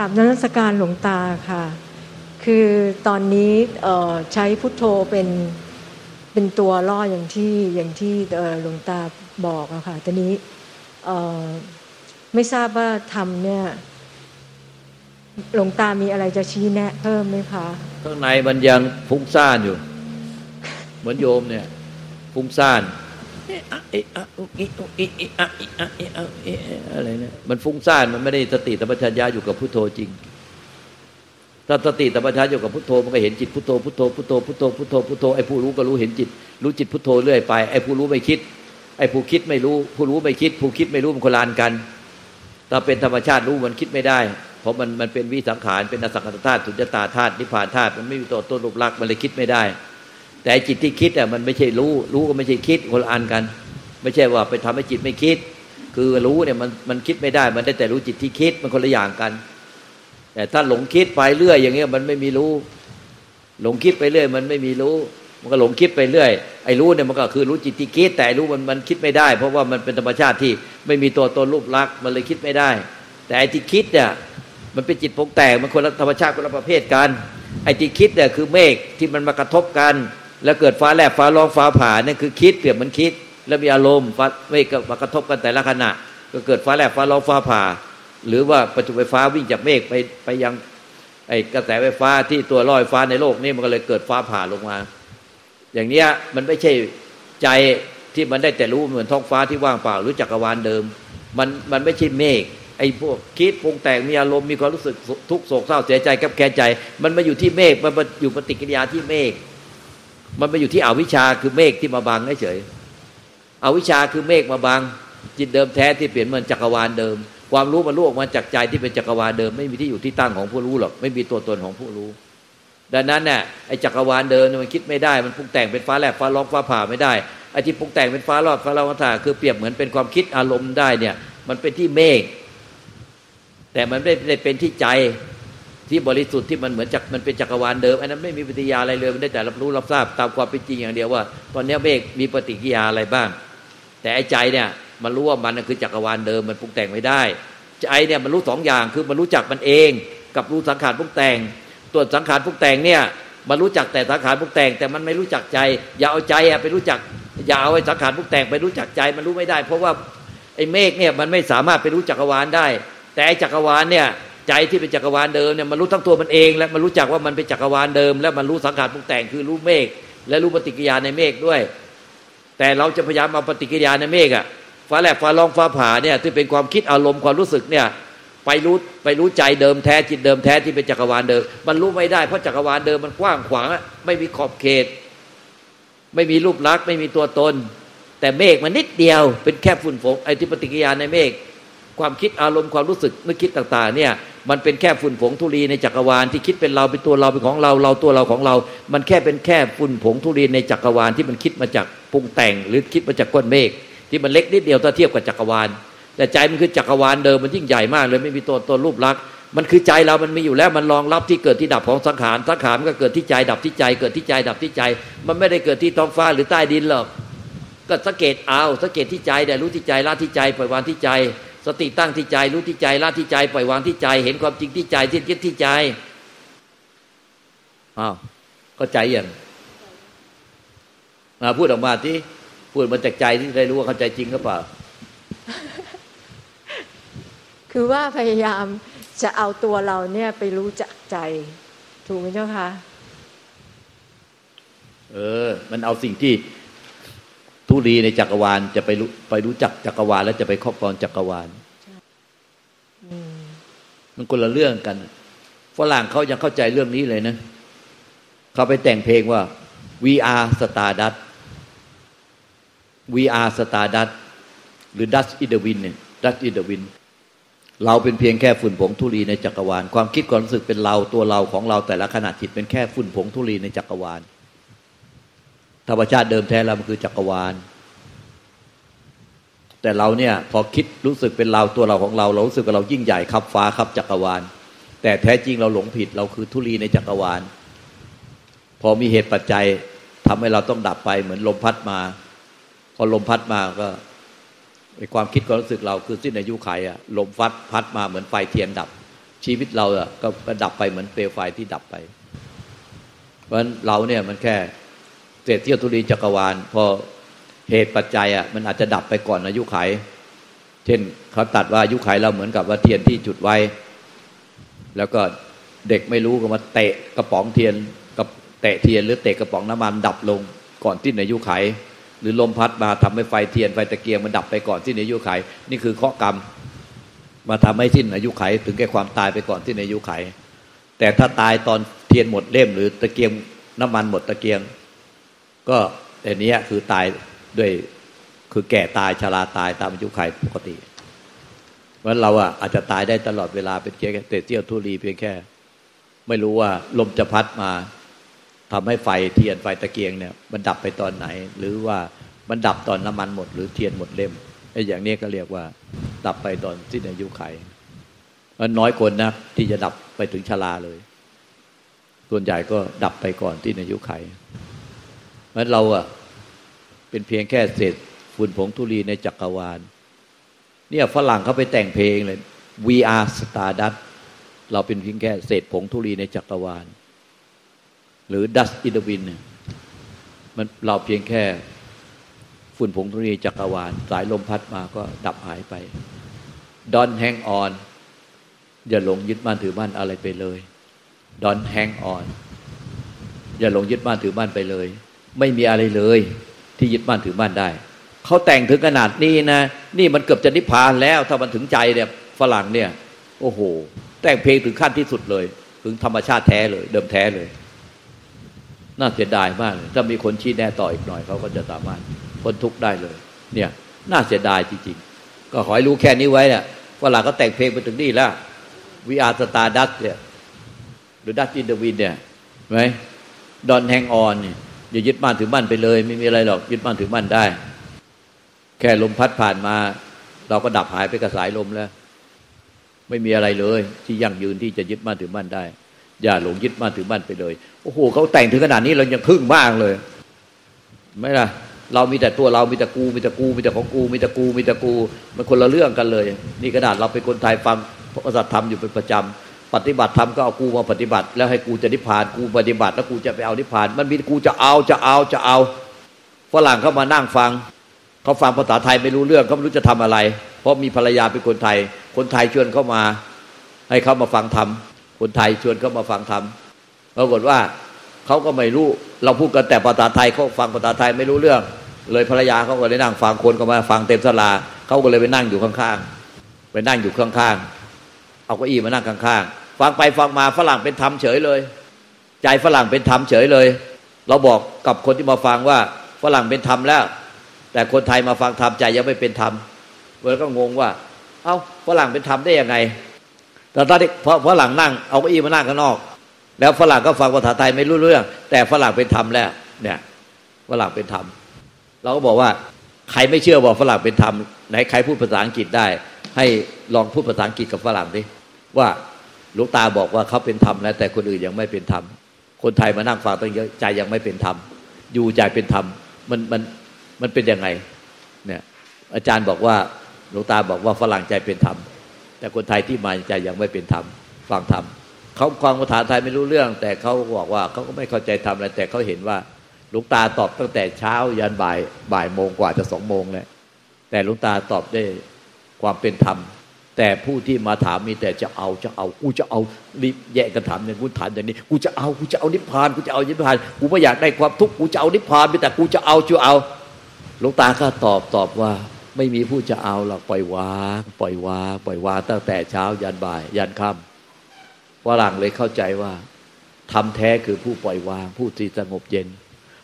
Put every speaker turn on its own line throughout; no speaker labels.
ราบนรัสการหลวงตาค่ะ คือตอนนี้ใช้พุทโธเป็นเป็นตัวล่ออย่างที่อย่างที่หลวงตาบอกอะค่ะตอนนี้ไม่ทราบว่าทำเนี่ยหลวงตามีอะไรจะชี้แนะ เพิ่มไหมคะ
ข้างในมันยังฟุ้งซ่านอยู่ เหมือนโยมเนี่ยฟุ้งซ่าน อะไรเนี่ยมันฟุ้งซ่านมันไม่ได้สติสัมปชัญญะอยู่กับพุทโธจริง ถ้าสติสัมปชัญญะอยู่กับพุทโธมันก็เห็นจิตพุทโธพุทโธพุทโธพุทโธพุทโธพุทโธไอ้ผู้รู้ก็รู้เห็นจิต รู้จิตพุทโธเรื่อยไปไอ้ผู้รู้ไม่คิด ไอ้ผู้คิดไม่รู้ ผู้รู้ไม่คิด ผู้คิดไม่รู้มันคนลานกันถ้าเป็นธรรมชาติรู้มันคิดไม่ได้ เพราะมันมันเป็นวิสังขารเป็นอสังขตธาตุสุญญตาธาตุนิพพานธาตุมันไม่มีตัวตนรูปลักษณ์มันเลยคิดไม่ได้ แต่จิตที่คิดอะมันไม่ใช่รู้ รู้ก็ไม่ใช่คิดคนละอันกัน ไม่ใช่ว่าไปทำให้จิตไม่คิด คือรู้เนี่ยมันมันคิดไม่ได้ มันได้แต่รู้จิตที่คิดมันคนละอย่างกัน แต่ถ้าหลงคิดไปเรื่อยอย่างเงี้ยมันไม่มีรู้ หลงคิดไปเรื่อย มันไม่มีรู้ มันก็หลงคิดไปเรื่อยไอ้รู้เนี่ยมันก็คือรู้จิตที่คิด แต่รู้มันมันคิดไม่ได้ เพราะว่ามันเป็นธรรมชาติที่ไม่มีตัวตนรูปลักษณ์มันเลยคิดไม่ได้ แต่ไอ้ที่คิดเนี่ยมันเป็นจิตปงแต่มันคนละธรรมชาติคนละประเภทกัน ไอ้ที่คิดเนี่ยคือเมฆที่มันมากระทบกัน แล้วเกิดฟ้าแลบฟ้าร้องฟ้าผ่านี่คือคิดเปรียบมันคิด แล้วมีอารมณ์ฟ้าเมฆมากระทบกันแต่ละขณะ ก็เกิดฟ้าแลบฟ้าร้องฟ้าผ่า หรือว่าประจุไฟฟ้าวิ่งจากเมฆไปไปยังไอ้กระแสไฟฟ้าที่ตัวลอยฟ้าในโลกนี่มันก็เลยเกิดฟ้าผ่าลงมา อย่างเนี้ยมันไม่ใช่ใจที่มันได้แต่รู้เหมือนท้องฟ้าที่ว่างเปล่าหรือจักรวาลเดิม มันมันไม่ใช่เมฆไอ้พวกคิดปรุงแต่งมีอารมณ์มีความรู้สึกทุกโศกเศร้าเสียใจกับแค้นใจ มันมาอยู่ที่เมฆมันมาอยู่ปฏิกิริยาที่เมฆ มันมาอยู่ที่อวิชาคือเมฆที่มาบังเฉยอวิชาคือเมฆมาบัง จิตเดิมแท้ที่เปลี่ยนเหมือนจักรวาลเดิม ความรู้มันรู้ออกมาจากใจที่เป็นจักรวาลเดิม ไม่มีที่อยู่ที่ตั้งของผู้รู้หรอกไม่มีตัวตนของผู้รู้ ดังนั้นเนี่ยไอ้จักรวาลเดินมันคิดไม่ได้มันปรุงแต่งเป็นฟ้าแลบฟ้าร้องฟ้าผ่าไม่ได้ไอ้ที่ปรุงแต่งเป็นฟ้ารอดฟ้าร้องฟ้าผ่าคือเปรียบเหมือนเป็นความคิดอารมณ์ได้เนี่ย มันเป็นที่เมฆแต่มันไม่ได้เป็นที่ใจ ที่บริสุทธิ์ที่มันเหมือนจักมันเป็นจักรวาลเดิมอันนั้นไม่มีปฏิยาอะไรเลยมันได้แต่รับรู้รับทราบตามความเป็นจริงอย่างเดียวว่า ตอนนี้เมฆมีปฏิกิริยาอะไรบ้าง แต่ไอ้ใจเนี่ยมันรู้ว่ามันคือจักรวาลเดิมมันปรุงแต่งไม่ได้ใจเนี่ยมันรู้สองอย่างคือมันรู้จักมันเอง กับรู้สังขารปรุงแต่งตัวสังขารพวกแต่งเนี่ยมันรู้จักแต่สังขารพวกแต่ง แต่มันไม่รู้จักใจ อย่าเอาใจไปรู้จัก อย่าเอาไอ้สังขารพวกแต่งไปรู้จักใจมันรู้ไม่ได้ เพราะว่าไอ้เมฆเนี่ยมันไม่สามารถไปรู้จักรวาลได้ แต่จักรวาลเนี่ย ใจที่เป็นจักรวาลเดิมเนี่ยมันรู้ทั้งตัวมันเอง และมันรู้จักว่ามันเป็นจักรวาลเดิม และมันรู้สังขารพวกแต่งคือรู้เมฆและรู้ปฏิกิริยาในเมฆด้วย แต่เราจะพยายามเอาปฏิกิริยาในเมฆอะฟ้าแลบฟ้าร้องฟ้าผ่าเนี่ยที่เป็นความคิดอารมณ์ความรู้สึกเนี่ยไปรู้ไปรู้ใจเดิมแท้จิตเดิมแท้ที่เป็นจักรวาลเดิม มันรู้ไม่ได้เพราะจักรวาลเดิมมันกว้างขวางไม่มีขอบเขต ไม่มีรูปลักษณ์ไม่มีตัวตน แต่เมฆมันนิดเดียวเป็นแค่ฝุ่นฝนไอ้ที่ปฏิกิริยาในเมฆความคิดอารมณ์ความรู้สึกนึกคิดต่าง ๆ เนี่ย มันเป็นแค่ฝุ่นผงธุลีในจักรวาลที่คิดเป็นเราเป็นตัวเราเป็นของเราเราตัวเราของเรา มันแค่เป็นแค่ฝุ่นผงธุลีในจักรวาลที่มันคิดมาจากปรุงแต่ง หรือคิดมาจากก้อนเมฆที่มันเล็กนิดเดียวถ้าเทียบกับจักรวาล แต่ใจมันคือจักรวาลเดิมมันยิ่งใหญ่มากเลยไม่มีตัวตนรูปลักษณ์มันคือใจเรามันมีอยู่แล้วมันรองรับที่เกิดที่ดับของสังขารสังขารมันก็เกิดที่ใจดับที่ใจ เกิดที่ใจดับที่ใจ มันไม่ได้เกิดที่ท้องฟ้าหรือใต้ดินหรอกก็สังเกตเอาสังเกตที่ใจแต่รู้ที่ใจละที่ใจปล่อยวางที่ใจ สติตั้งที่ใจรู้ที่ใจละที่ใจปล่อยวางที่ใจ เห็นความจริงที่ใจที่คิดที่ใจอ้าวก็ใจอย่างพูดออกมาที่พูดมาจากใจที่ได้รู้ว่าเข้าใจจริงหรือเปล่า
คือว่าพยายามจะเอาตัวเราเนี่ยไปรู้จักใจ ถูกไหมเจ้าคะ
เออ มันเอาสิ่งที่ทุรีในจักรวาลจะไปรู้ไปรู้จักจักรวาล แล้วจะไปครอบครองจักรวาล มันคนละเรื่องกันฝรั่งเขายังเข้าใจเรื่องนี้เลยนะเขาไปแต่งเพลงว่า we are stardust we are stardust หรือ dust in the wind เนี่ย dust in the wind เราเป็นเพียงแค่ฝุ่นผงธุลีในจักรวาล ความคิดความรู้สึกเป็นเราตัวเราของเราแต่ละขณะจิตเป็นแค่ฝุ่นผงธุลีในจักรวาล ธรรมชาติเดิมแท้เรามันคือจักรวาล แต่เราเนี่ยพอคิดรู้สึกเป็นเราตัวเราของเรา เรารู้สึกว่าเรายิ่งใหญ่ครับฟ้าครับจักรวาล แต่แท้จริงเราหลงผิดเราคือธุลีในจักรวาล พอมีเหตุปัจจัยทำให้เราต้องดับไปเหมือนลมพัดมา พอลมพัดมาก็ในความคิดความรู้สึกเราคือสิ้นอายุไขอะลมฟัดพัดมาเหมือนไฟเทียนดับ ชีวิตเราอะก็ดับไปเหมือนเปลวไฟที่ดับไป เพราะฉะนั้นเราเนี่ยมันแค่เศษเที่ยวทุลีจักรวาล พอ เหตุปัจจัยอะมันอาจจะดับไปก่อนอายุไข เช่นเขาตัดว่าอายุไขเราเหมือนกับว่าเทียนที่จุดไว้ แล้วก็เด็กไม่รู้ก็มาเตะกระป๋องเทียนกับเตะเทียนหรือเตะกระป๋องน้ำมันดับลงก่อนที่อายุไข หรือลมพัดมาทำให้ไฟเทียนไฟตะเกียงมันดับไปก่อนที่อายุไข นี่คือข้อกรรม มาทำให้สิ้นอายุไข ถึงแก่ความตายไปก่อนที่อายุไข แต่ถ้าตายตอนเทียนหมดเล่ม หรือตะเกียงน้ำมันหมดตะเกียง ก็แต่นี้คือตาย ด้วยคือแก่ตายชราตายตามอายุไขปกติเพราะเราอะอาจจะตายได้ตลอดเวลาเป็นเแค่เตเตี้ยวทุลีเพียงแค่ ไม่รู้ว่าลมจะพัดมาทำให้ไฟเทียนไฟตะเกียงเนี่ย มันดับไปตอนไหน หรือว่ามันดับตอนน้ำมันหมด หรือเทียนหมดเล่มไอ้อย่างนี้ก็เรียกว่า ดับไปตอนสิ้นอายุไขมันน้อยคนนะที่จะดับไปถึงชราเลย ส่วนใหญ่ก็ดับไปก่อนที่อายุไขเพราะเราอะ เป็นเพียงแค่เศษฝุ่นผงธุลีในจักรวาล เนี่ยฝรั่งเขาไปแต่งเพลงเลย we are stardust เราเป็นเพียงแค่เศษผงธุลีในจักรวาล หรือ dust in the wind มันเราเพียงแค่ฝุ่นผงธุลีจักรวาล สายลมพัดมาก็ดับหายไป don't hang on อย่าหลงยึดมั่นถือมั่นอะไรไปเลย don't hang on อย่าหลงยึดมั่นถือมั่นไปเลย ไม่มีอะไรเลย ที่ยึดมั่นถือมั่นได้เขาแต่งถึงขนาดนี้นะนี่มันเกือบจะนิพพานแล้ว ถ้ามันถึงใจเนี่ยฝรั่งเนี่ย โอ้โห แต่งเพลงถึงขั้นที่สุดเลย ถึงธรรมชาติแท้เลย เดิมแท้เลย น่าเสียดายมากถ้ามีคนชี้แนะต่ออีกหน่อยเขาก็จะสามารถพ้นทุกข์ได้เลย เนี่ย น่าเสียดายจริงๆ ก็ขอให้รู้แค่นี้ไว้เนี่ยฝรั่งก็แต่งเพลงไปถึงนี่แล้ว We are stardust เนี่ยหรือ Dust in the Wind เนี่ยไหมดอนแฮงออนเนี่ย อย่ายึดมั่นถือมั่นไปเลย ไม่มีอะไรหรอกยึดมั่นถือมั่นได้ แค่ลมพัดผ่านมา เราก็ดับหายไปกับสายลมแล้ว ไม่มีอะไรเลย ที่ยั่งยืนที่จะยึดมั่นถือมั่นได้ อย่าหลงยึดมั่นถือมั่นไปเลยโอ้โหเขาแต่งถึงขนาดนี้เรายังทึ่งมากเลยไม่ล่ะเรามีแต่ตัวเรามีแต่กู มีแต่กู มีแต่ของกู มีแต่กู มีแต่กู มันคนละเรื่องกันเลย นี่ขนาดเราเป็นคนไทยฟังพระสัตธรรมอยู่เป็นประจำ ปฏิบัติธรรมก็เอากูมาปฏิบัติ แล้วให้กูจะนิพพานกูปฏิบัติ แล้วกูจะไปเอานิพพาน มันมีกูจะเอาจะเอาจะเอาฝรั่งเขามานั่งฟังเขาฟังภาษาไทยไม่รู้เรื่องเขาไม่รู้จะทำอะไร เพราะมีภรรยาเป็นคนไทย คนไทยชวนเข้ามา ให้เขามาฟังธรรมคนไทยชวนเขามาฟังธรรมปรากฏว่าเขาก็ไม่รู้เราพูดกันแต่ภาษาไทยเขาฟังภาษาไทยไม่รู้เรื่อง เลยภรรยาเขาก็เลยนั่งฟังคนก็มาฟังเต็มสลาเขาก็เลยไปนั่งอยู่ข้างๆไปนั่งอยู่ข้างๆเอาเก้าอี้มานั่งข้างๆ ฟังไปฟังมาฝรั่งเป็นธรรมเฉยเลย ใจฝรั่งเป็นธรรมเฉยเลย เราบอกกับคนที่มาฟังว่าฝรั่งเป็นธรรมแล้ว แต่คนไทยมาฟังธรรมใจยังไม่เป็นธรรมเวลาก็งงว่า เอ้าฝรั่งเป็นธรรมได้ยังไงแต่ตอนที่ฝรั่งนั่งเอาเก้าอี้มานั่งข้างนอก แล้วฝรั่งก็ฟังภาษาไทยไม่รู้เรื่อง แต่ฝรั่งเป็นธรรมแล้ว เนี่ยฝรั่งเป็นธรรมเราก็บอกว่าใครไม่เชื่อว่าฝรั่งเป็นธรรมไหนใครพูดภาษาอังกฤษได้ ให้ลองพูดภาษาอังกฤษกับฝรั่งดิว่า ลูกตาบอกว่าเขาเป็นธรรมแล้วแต่คนอื่นยังไม่เป็นธรรมคนไทยมานั่งฟังตั้งเยอะใจยังไม่เป็นธรรมอยู่ใจเป็นธรรมมันมันมันเป็นยังไงเนี่ยอาจารย์บอกว่าลูกตาบอกว่าฝรั่งใจเป็นธรรมแต่คนไทยที่มาใจยังไม่เป็นธรรมฟังธรรมเขาฟังภาษาไทยไม่รู้เรื่อง แต่เขาบอกว่าเขาก็ไม่เข้าใจทำอะไรแต่เขาเห็นว่าลุงตาตอบตั้งแต่เช้ายันบ่ายบ่ายโมงกว่าจะสองโมงแล้วแต่ลุงตาตอบได้ความเป็นธรรม แต่ผู้ที่มาถามมีแต่จะเอาจะเอากูจะเอารีบแยกกันถามอย่างกูถามอย่างนี้กูจะเอากูจะเอานิพพานกูจะเอานิพพานกูไม่อยากได้ความทุกข์กูจะเอานิพพานมีแต่กูจะเอาจะเอาหลุงตาก็ตอบตอบว่าไม่มีผู้จะเอาหรอกปล่อยวางปล่อยวางปล่อยวางตั้งแต่เช้ายันบ่าย ยันค่ำฝรั่งเลยเข้าใจว่าทำแท้คือผู้ปล่อยวาง ผู้ที่สงบเย็น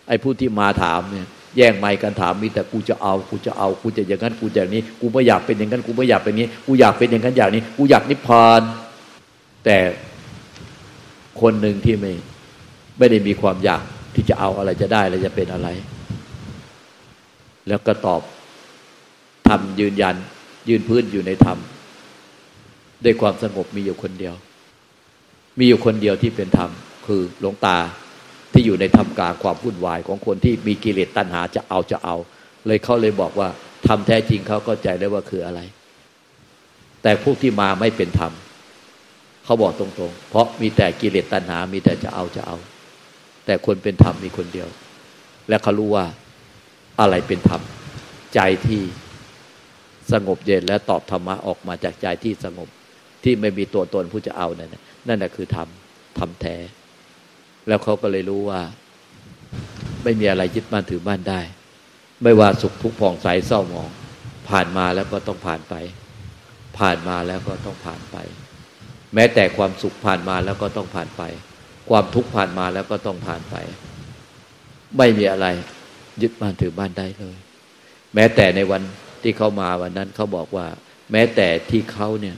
ไอ้ผู้ที่มาถามเนี่ย แย่งไม้กันถามมีแต่กูจะเอากูจะเอากูจะอย่างนั้นกูจะอย่างนี้ กูไม่อยากเป็นอย่างนั้นกูไม่อยากเป็นนี้ กูอยากเป็นอย่างนั้นอย่างนี้ กูอยากนิพพาน แต่คนหนึ่งที่ไม่ไม่ได้มีความอยากที่จะเอาอะไรจะได้อะไรจะเป็นอะไร แล้วก็ตอบทำยืนยัน ยืนพื้นอยู่ในธรรมด้วยความสงบมีอยู่คนเดียว มีอยู่คนเดียวที่เป็นธรรม คือหลวงตา ที่อยู่ในธรรมกลางความวุ่นวายของคนที่มีกิเลสตัณหาจะเอาจะเอา เลยเขาเลยบอกว่าทำแท้จริงเขาก็ใจได้ว่าคืออะไร แต่พวกที่มาไม่เป็นธรรมเขาบอกตรงๆ เพราะมีแต่กิเลสตัณหา มีแต่จะเอาจะเอา แต่คนเป็นธรรมมีคนเดียว และเขารู้ว่าอะไรเป็นธรรม ใจที่สงบเย็นและตอบธรรมะออกมาจากใจที่สงบที่ไม่มีตัวตนผู้จะเอานั่นนั่นแหะคือธรรมธรรมแท้ แล้วเขาก็เลยรู้ว่า ไม่มีอะไรยึดมั่นถือมั่นได้ ไม่ว่าสุขทุกข์ผ่องใสเศร้าหมอง ผ่านมาแล้วก็ต้องผ่านไป ผ่านมาแล้วก็ต้องผ่านไป แม้แต่ความสุขผ่านมาแล้วก็ต้องผ่านไป ความทุกข์ผ่านมาแล้วก็ต้องผ่านไป ไม่มีอะไรยึดมั่นถือมั่นได้เลย แม้แต่ในวันที่เขามาวันนั้นเขาบอกว่า แม้แต่ที่เขาเนี่ย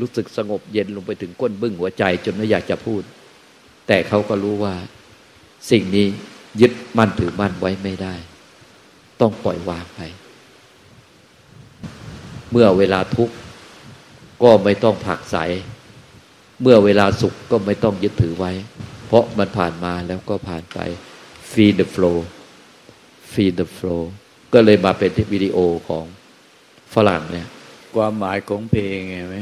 รู้สึกสงบเย็นลงไปถึงก้นบึ้งหัวใจ จนไม่อยากจะพูด แต่เขาก็รู้ว่า สิ่งนี้ยึดมั่นถือมั่นไว้ไม่ได้ ต้องปล่อยวางไป เมื่อเวลาทุกข์ก็ไม่ต้องผักใส เมื่อเวลาสุขก็ไม่ต้องยึดถือไว้ เพราะมันผ่านมาแล้วก็ผ่านไป feed the flow feed the flow ก็เลยมาเป็นวิดีโอของฝรั่งเนี่ย ความหมายของเพลงไงไหม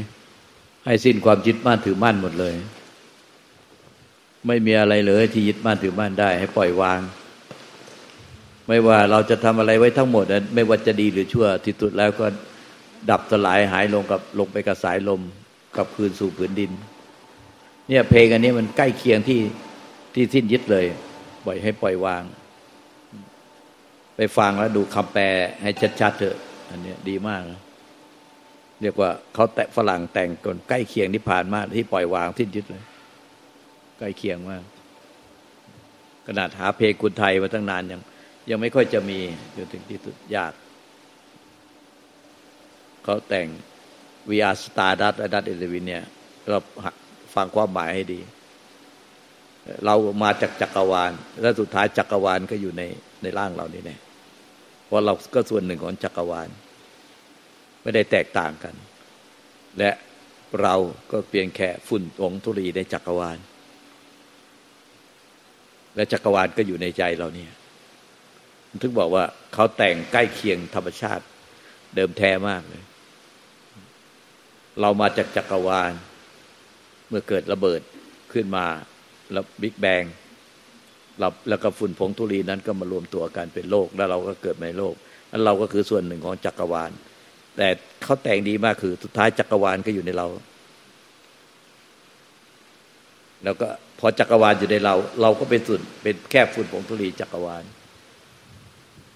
ให้สิ้นความยึดมั่นถือมั่นหมดเลย ไม่มีอะไรเลยที่ยึดมั่นถือมั่นได้ ให้ปล่อยวาง ไม่ว่าเราจะทำอะไรไว้ทั้งหมดไม่ว่าจะดีหรือชั่วที่สุดแล้วก็ดับสลายหายลงกับลงไปกับสายลมกับคืนสู่ผืนดิน เนี่ยเพลงอันนี้มันใกล้เคียงที่ที่สิ้นยึดเลยปล่อยให้ปล่อยวาง ไปฟังแล้วดูคำแปลให้ชัดๆเถอะ อันนี้ดีมากนะเรียกว่าเขาแต่ฝรั่งแต่งกนใกล้เคียงนิพพานมากที่ปล่อยวางทิ้นยึดเลย ใกล้เคียงมากขนาดหาเพลงคุณไทยมาตั้งนานยังยังไม่ค่อยจะมีจนถึงที่สุดยาก เขาแต่ง We are Stardust ดัตเอเลวินเนี่ยเราฟังความหมายให้ดี เรามาจากจักรวาล และสุดท้ายจักรวาลก็อยู่ในในร่างเรานี่แน่เพราะเราก็ส่วนหนึ่งของจักรวาล ไม่ได้แตกต่างกัน และเราก็เพียงแค่ฝุ่นองธุรีในจักรวาล และจักรวาลก็อยู่ในใจเราเนี่ยถึงบอกว่าเขาแต่งใกล้เคียงธรรมชาติเดิมแท้มากเลย เรามาจากจักรวาล เมื่อเกิดระเบิดขึ้นมา แล้วบิ๊กแบงแล้วก็ฝุ่นผงธุลีนั้นก็มารวมตัวกันเป็นโลก แล้วเราก็เกิดในโลกนั้นเราก็คือส่วนหนึ่งของจักรวาล แต่เขาแต่งดีมากคือ สุดท้ายจักรวาลก็อยู่ในเรา แล้วก็ พอจักรวาลอยู่ในเรา เราก็เป็นส่วนเป็นแค่ฝุ่นผงธุลีจักรวาล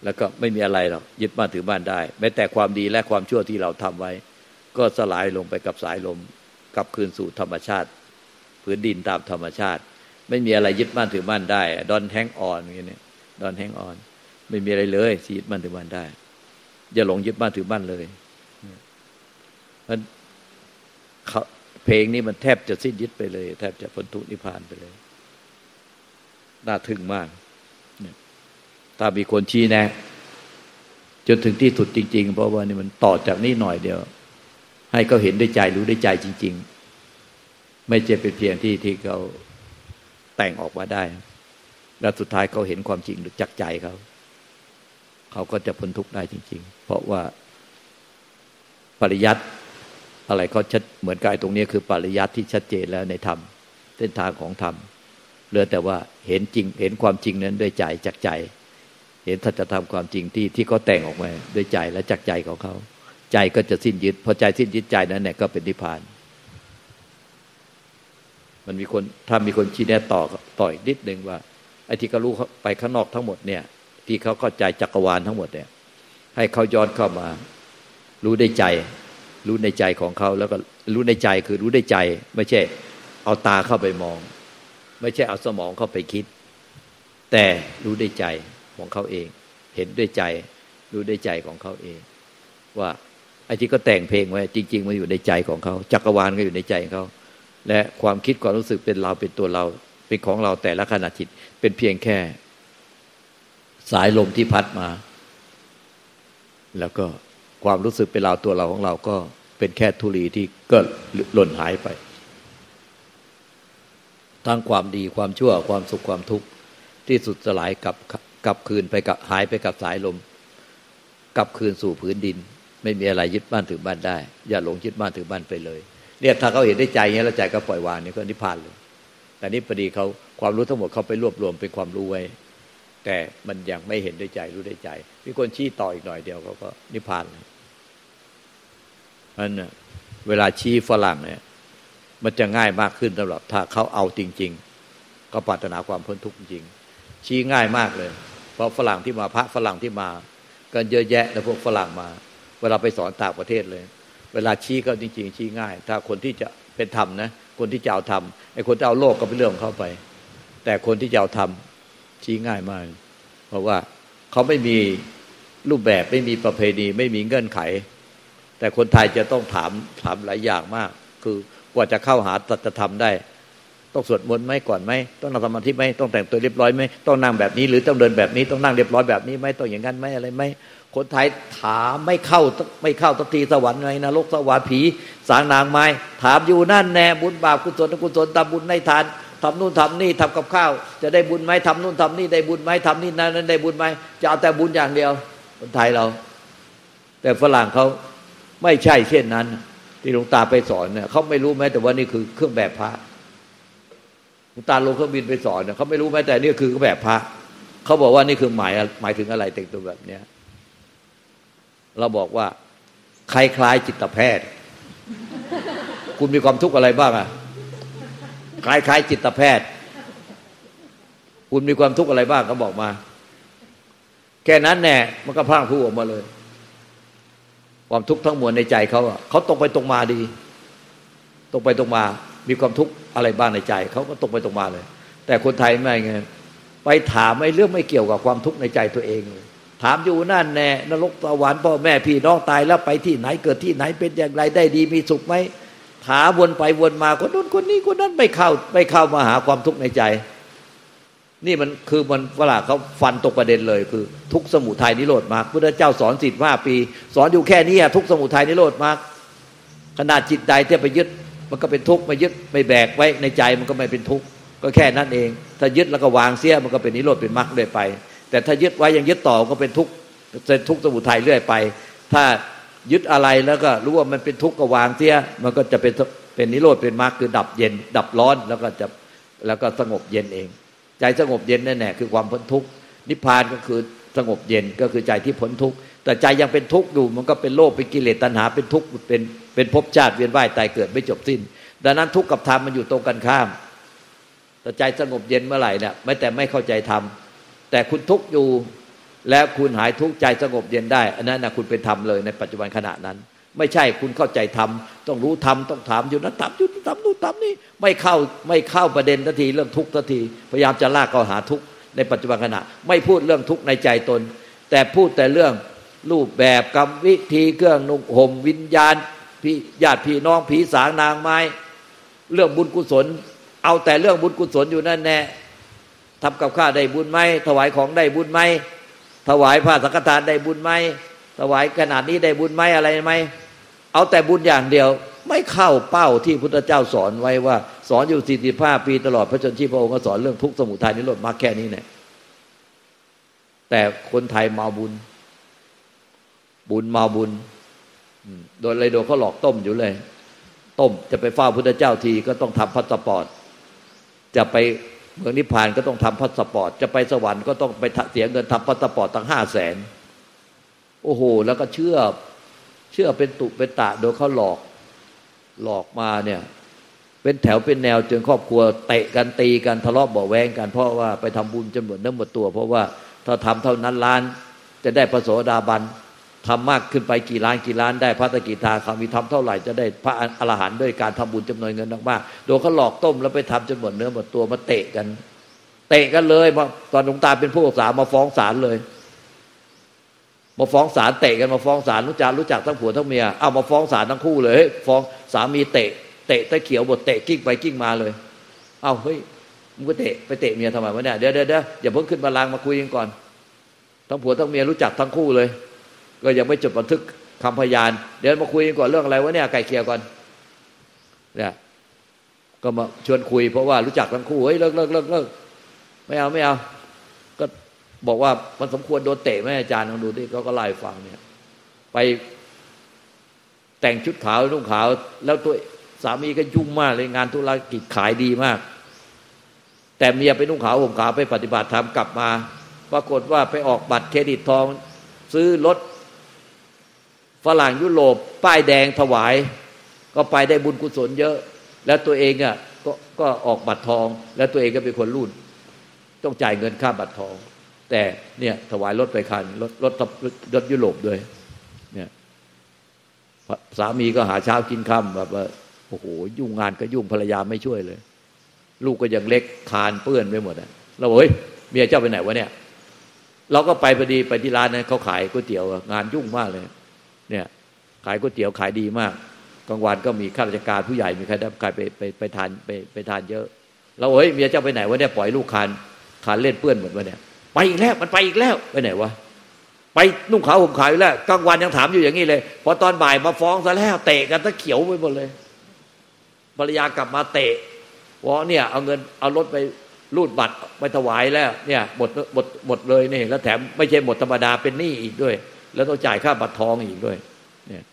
แล้วก็ไม่มีอะไรหรอกยึดบ้านถือบ้านได้ แม้แต่ความดีและความชั่วที่เราทำไว้ ก็สลายลงไปกับสายลมกลับคืนสู่ธรรมชาติพื้นดินตามธรรมชาติ ไม่มีอะไรยึดบ้านถือบ้านได้ดอนแห้งอ่อนอย่างนี้ดอนแห้งอ่อน ไม่มีอะไรเลยที่ยึดบ้านถือบ้านได้ อย่าหลงยึดบ้านถือบ้านเลยมัน เพลงนี้มันแทบจะสิ้นยึดไปเลย แทบจะพ้นทุกนิพพานไปเลย น่าทึ่งมาก ถ้ามีคนชี้แนะ จนถึงที่สุดจริง ๆ เพราะว่านี่มันต่อจากนี้หน่อยเดียว ให้เขาเห็นด้วยใจรู้ด้วยใจจริง ๆ ไม่ใช่เป็นเพียงที่ที่เขาแต่งออกมาได้ แล้วสุดท้ายเขาเห็นความจริงจากใจเขาเขาก็จะพ้นทุกข์ได้จริง ๆ เพราะว่าปริยัติ อะไรเขาชัดเหมือนกายตรงนี้คือปริยัติที่ชัดเจนแล้วในธรรมเส้นทางของธรรมเหลือแต่ว่าเห็นจริง เห็นความจริงนั้นด้วยใจจากใจ เห็นถ้าจะทำความจริงที่ที่เขาแต่งออกมาด้วยใจและจากใจของเขา ใจก็จะสิ้นยึดพอใจสิ้นยึดใจนั้นเนี่ยก็เป็นนิพพาน มันมีคนถ้ามีคนชี้แนะต่อต่ออีกนิดนึงว่าไอ้ที่เขารู้ไปข้างนอกทั้งหมดเนี่ย ที่เขาเข้าใจจักรวาลทั้งหมดเนี่ย ให้เขาย้อนเข้ามา รู้ได้ใจ รู้ในใจของเขาแล้วก็รู้ในใจคือรู้ได้ใจ ไม่ใช่เอาตาเข้าไปมอง ไม่ใช่เอาสมองเข้าไปคิด แต่รู้ได้ใจของเขาเอง เห็นด้วยใจ รู้ได้ใจของเขาเอง ว่าไอ้ที่ก็แต่งเพลงไว้ จริง ๆมันอยู่ในใจของเขาจักรวาลก็อยู่ในใจของเขาและความคิดความรู้สึกเป็นเราเป็นตัวเรา เป็นของเราแต่ละขณะจิตเป็นเพียงแค่ สายลมที่พัดมา แล้วก็ ความรู้สึกเป็นเราตัวเราของเราก็เป็นแค่ทุลีที่ก็หล่นหายไป ทั้งความดีความชั่วความสุขความทุกข์ที่สุดสลายกับกับคืนไปกับหายไปกับสายลมกับคืนสู่พื้นดิน ไม่มีอะไรยึดบ้านถือบ้านได้ อย่าหลงยึดบ้านถือบ้านไปเลย เนี่ยถ้าเขาเห็นได้ใจเงี้ยแล้วใจก็ปล่อยวางเนี่ยก็นิพพานเลยแต่นี้พอดีเขาความรู้ทั้งหมดเขาไปรวบรวมเป็นความรู้ไว้ แต่มันยังไม่เห็นได้ใจรู้ได้ใจมีคนชี้ต่ออีกหน่อยเดียวเขาก็นิพพานอันนะเวลาชี้ฝรั่งเนี่ย มันจะง่ายมากขึ้นสำหรับ ถ้าเขาเอาจริง ๆ ก็ปรารถนาความพ้นทุกข์จริง ชี้ง่ายมากเลย เพราะฝรั่งที่มาพระฝรั่งที่มากันเยอะแยะแล้วพวกฝรั่งมา เวลาไปสอนต่างประเทศเลย เวลาชี้ก็จริง ๆ ชี้ง่าย ถ้าคนที่จะเป็นธรรมนะคนที่จะเอาธรรมไอ้คนที่เอาโลกก็เป็นเรื่องของเขาไป แต่คนที่จะเอาธรรม ชี้ง่ายมาก เพราะว่าเขาไม่มีรูปแบบไม่มีประเพณีไม่มีเงื่อนไข แต่คนไทยจะต้องถามถามหลายอย่างมาก คือกว่าจะเข้าหาตัตธรรมได้ ต้องสวดมนต์ไหมก่อนไหมต้องนั่งสมาธิไหมต้องแต่งตัวเรียบร้อยไหมต้องนั่งแบบนี้หรือต้องเดินแบบนี้ต้องนั่งเรียบร้อยแบบนี้ไหมต้องอย่างนั้นไหมอะไรไหมคนไทยถามไม่เข้าไม่เข้าตัทีสวรรค์ไงนรกสวรรค์ผีสางนางไม้ถามอยู่นั่นแน่บุญบาปกุศลกุศลทำบุญในทาน ทำนู่นทำนี่ทำกับข้าว จะได้บุญไหมทำนู่นทำนี่ได้บุญไหมทำนี่นั่นนั้นได้บุญไหมจะเอาแต่บุญอย่างเดียว คนไทยเรา แต่ฝรั่งเขาไม่ใช่เช่นนั้น ที่หลวงตาไปสอนเนี่ยเขาไม่รู้แม้แต่ว่านี่คือเครื่องแบบพระหลวงตาลงเครื่องบินไปสอนเนี่ยเขาไม่รู้แม้แต่นี่คือแบบพระเขาบอกว่านี่คือหมายหมายถึงอะไรแต่งตัวแบบเนี้ยเราบอกว่าใครคล้ายจิตแพทย์ คุณมีความทุกข์อะไรบ้างอะ คล้ายคล้ายจิตแพทย์ คุณมีความทุกข์อะไรบ้างก็บอกมา แค่นั้นแน่มันก็พร่างพูดออกมาเลย ความทุกข์ทั้งมวลในใจเขาเขาตรงไปตรงมาดี ตรงไปตรงมา มีความทุกข์อะไรบ้างในใจเขาก็ตรงไปตรงมาเลย แต่คนไทยไม่ไงไปถามไอ้เรื่องไม่เกี่ยวกับความทุกข์ในใจตัวเองเลยถามอยู่นั่นแน่นรกสวรรค์พ่อแม่พี่น้องตายแล้วไปที่ไหนเกิดที่ไหนเป็นอย่างไรได้ดีมีสุขไหม ถาวนไปวนมาคนนู้นคนนี้คนนั้นไม่เข้าไม่เข้ามาหาความทุกข์ในใจ นี่มันคือมันเวลาเขาฟันตกประเด็นเลยคือ ทุกสมุทัยนิโรธมากพุทธเจ้าสอนสิบห้าปี สอนอยู่แค่นี้ทุกสมุทัยนิโรธมากขนาดจิตใดที่ไปยึด มันก็เป็นทุกข์ไม่ยึดไม่แบกไว้ในใจมันก็ไม่เป็นทุกข์ก็แค่นั้นเอง ถ้ายึดแล้วก็วางเสียมันก็เป็นนิโรธเป็นมรรคเลยไป แต่ถ้ายึดไว้ยังยึดต่อก็เป็นทุกข์เป็นทุกข์สมุทัยเรื่อยไป ถ้า ยึดอะไรแล้วก็รู้ว่ามันเป็นทุกข์ก็วางเสียมันก็จะเป็นเป็นนิโรธเป็นมรรคคือดับเย็น ดับร้อนแล้วก็จะแล้วก็สงบเย็นเอง ใจสงบเย็นแน่แน่คือความพ้นทุกข์นิพพานก็คือสงบเย็นก็คือใจที่พ้นทุกข์แต่ใจยังเป็นทุกข์อยู่มันก็เป็นโลภเป็นกิเลสตัณหาเป็นทุกข์เป็นเป็นภพชาติเวียนว่ายตายเกิดไม่จบสิ้น ดังนั้นทุกข์กับธรรมมันอยู่ตรงกันข้ามแต่ใจสงบเย็นเมื่อไหร่เนี่ยไม่แต่ไม่เข้าใจธรรมแต่คุณทุกข์อยู่ แล้วคุณหายทุกข์ใจสงบเย็นได้ อันนั้นนะคุณเป็นธรรมเลยในปัจจุบันขณะนั้น ไม่ใช่คุณเข้าใจธรรมต้องรู้ธรรมต้องถามอยู่นั้นถามอยู่ถามนู่นถามนี่ไม่เข้าไม่เข้าประเด็นทันทีเรื่องทุกข์ทันทีพยายามจะลากเข้าหาทุกข์ในปัจจุบันขณะ ไม่พูดเรื่องทุกข์ในใจตน แต่พูดแต่เรื่องรูปแบบกรรมวิธีเครื่องนุ่งห่มวิญญาณพี่ญาติพี่น้องผีสางนางไม้ เรื่องบุญกุศล เอาแต่เรื่องบุญกุศลอยู่นั่นแน่ทำกับข้าได้บุญไหมถวายของได้บุญไหม ถวายผ้าสังฆทานได้บุญไหมถวายขนาดนี้ได้บุญไหมอะไรไหมเอาแต่บุญอย่างเดียวไม่เข้าเป้าที่พุทธเจ้าสอนไว้ว่า สอนอยู่สี่สิบห้าปีตลอดพระชนชีพพระองค์ก็สอนเรื่องทุกข์สมุทัยนิโรธมรรคแค่นี้เนี่ยแต่คนไทยเมาบุญ บุญเมาบุญโดนเลยโดนเขาหลอกต้มอยู่เลย ต้มจะไปเฝ้าพุทธเจ้าทีก็ต้องทำพาสปอร์ตจะไป เมืองนิพพานก็ต้องทำพาสปอร์ต จะไปสวรรค์ก็ต้องไปเสียเงินทำพาสปอร์ตตั้งห้าแสนโอ้โห แล้วก็เชื่อเชื่อเป็นตุเป็นตะโดยเขาหลอกหลอกมาเนี่ย เป็นแถวเป็นแนวจนครอบครัวเตะกันตีกันทะเลาะเบาะแว้งกันเพราะว่าไปทำบุญจนหมดเนื้อหมดตัว เพราะว่าถ้าทำเท่านั้นล้านจะได้พระโสดาบัน ทำมากขึ้นไปกี่ล้านกี่ล้านได้พระสกิทาคามีทำเท่าไหร่จะได้พระอรหันต์ด้วยการทำบุญจำนวนเงินมากๆโดนเขาหลอกต้มแล้วไปทำจนหมดเนื้อหมดตัวมาเตะกัน เตะกันเลยตอนหลวงตาเป็นผู้ศึกษามาฟ้องศาลเลย มาฟ้องศาลเตะกันมาฟ้องศาลรู้จักรู้จักทั้งผัวทั้งเมียเอามาฟ้องศาลทั้งคู่เลยฟ้องสามีเตะเตะตะเขียวบทเตะกิ้งไปกิ้งมาเลย เอาเฮ้ยมึงก็เตะไปเตะเมียทำไมวะเนี่ยเดี๋ยวเดี๋ยวอย่าเพิ่งขึ้นมาลางมาคุยกันก่อนทั้งผัวทั้งเมียรู้จักทั้งคู่เลย ก็ยังไม่จดบันทึกคำพยาน เดี๋ยวมาคุยกันก่อนเรื่องอะไรวะเนี่ยไก่เคียก่อนเนี่ยก็มาชวนคุยเพราะว่ารู้จักทั้งคู่เฮ้ยเลิกเลิกเลิกเลิกไม่เอาไม่เอา ก็บอกว่ามันสมควรโดนเตะไหมอาจารย์ลองดูที่เขาก็ไล่ฟังเนี่ย ไปแต่งชุดขาวนุ่งขาว แล้วตัวสามีก็ยุ่งมากเลยงานธุรกิจขายดีมาก แต่เมียไปนุ่งขาวห่มขาวไปปฏิบัติธรรมกลับมา ปรากฏว่าไปออกบัตรเครดิตทอง ซื้อรถ ฝรั่งยุโรปป้ายแดงถวาย ก็ไปได้บุญกุศลเยอะ แล้วตัวเองอะก็ก็ออกบัตรทอง แล้วตัวเองก็เป็นคนรุ่น ต้องจ่ายเงินค่าบัตรทอง แต่เนี่ยถวายรถไปคันรถรถรถยุโรปด้วย เนี่ยสามีก็หาเช้ากินค่ำแบบว่าโอ้โหยุ่งงานก็ยุ่งภรรยาไม่ช่วยเลย ลูกก็ยังเล็กคานเปื้อนไปหมดอะเราเฮ้ยเมียเจ้าไปไหนวะเนี่ย เราก็ไปพอดีไปที่ร้านนั้นเขาขายก๋วยเตี๋ยวงานยุ่งมากเลย เนี่ยขายก๋วยเตี๋ยวขายดีมากกลางวันก็มีข้าราชการผู้ใหญ่มีใครได้ใครไปไปไปทานไปไปทานเยอะเราเฮ้ยเมียเจ้าไปไหนวะเนี่ยปล่อยลูกคานคานเล่นเปื้อนหมดวะเนี่ยไปอีกแล้วมันไปอีกแล้วไปไหนวะไปนุ่งขาวห่มขาวอีกแล้วกลางวันยังถามอยู่อย่างนี้เลยพอตอนบ่ายมาฟ้องซะแล้วเตะกันตะเขียวไปหมดเลยภรรยากลับมาเตะวะเนี่ยเอาเงินเอารถไปรูดบัตรไปถวายแล้วเนี่ยหมดหมดหมดเลยนี่แล้วแถมไม่ใช่หมดธรรมดาเป็นหนี้อีกด้วย แล้วต้องจ่ายค่าบัตรทองอีกด้วย เนี่ย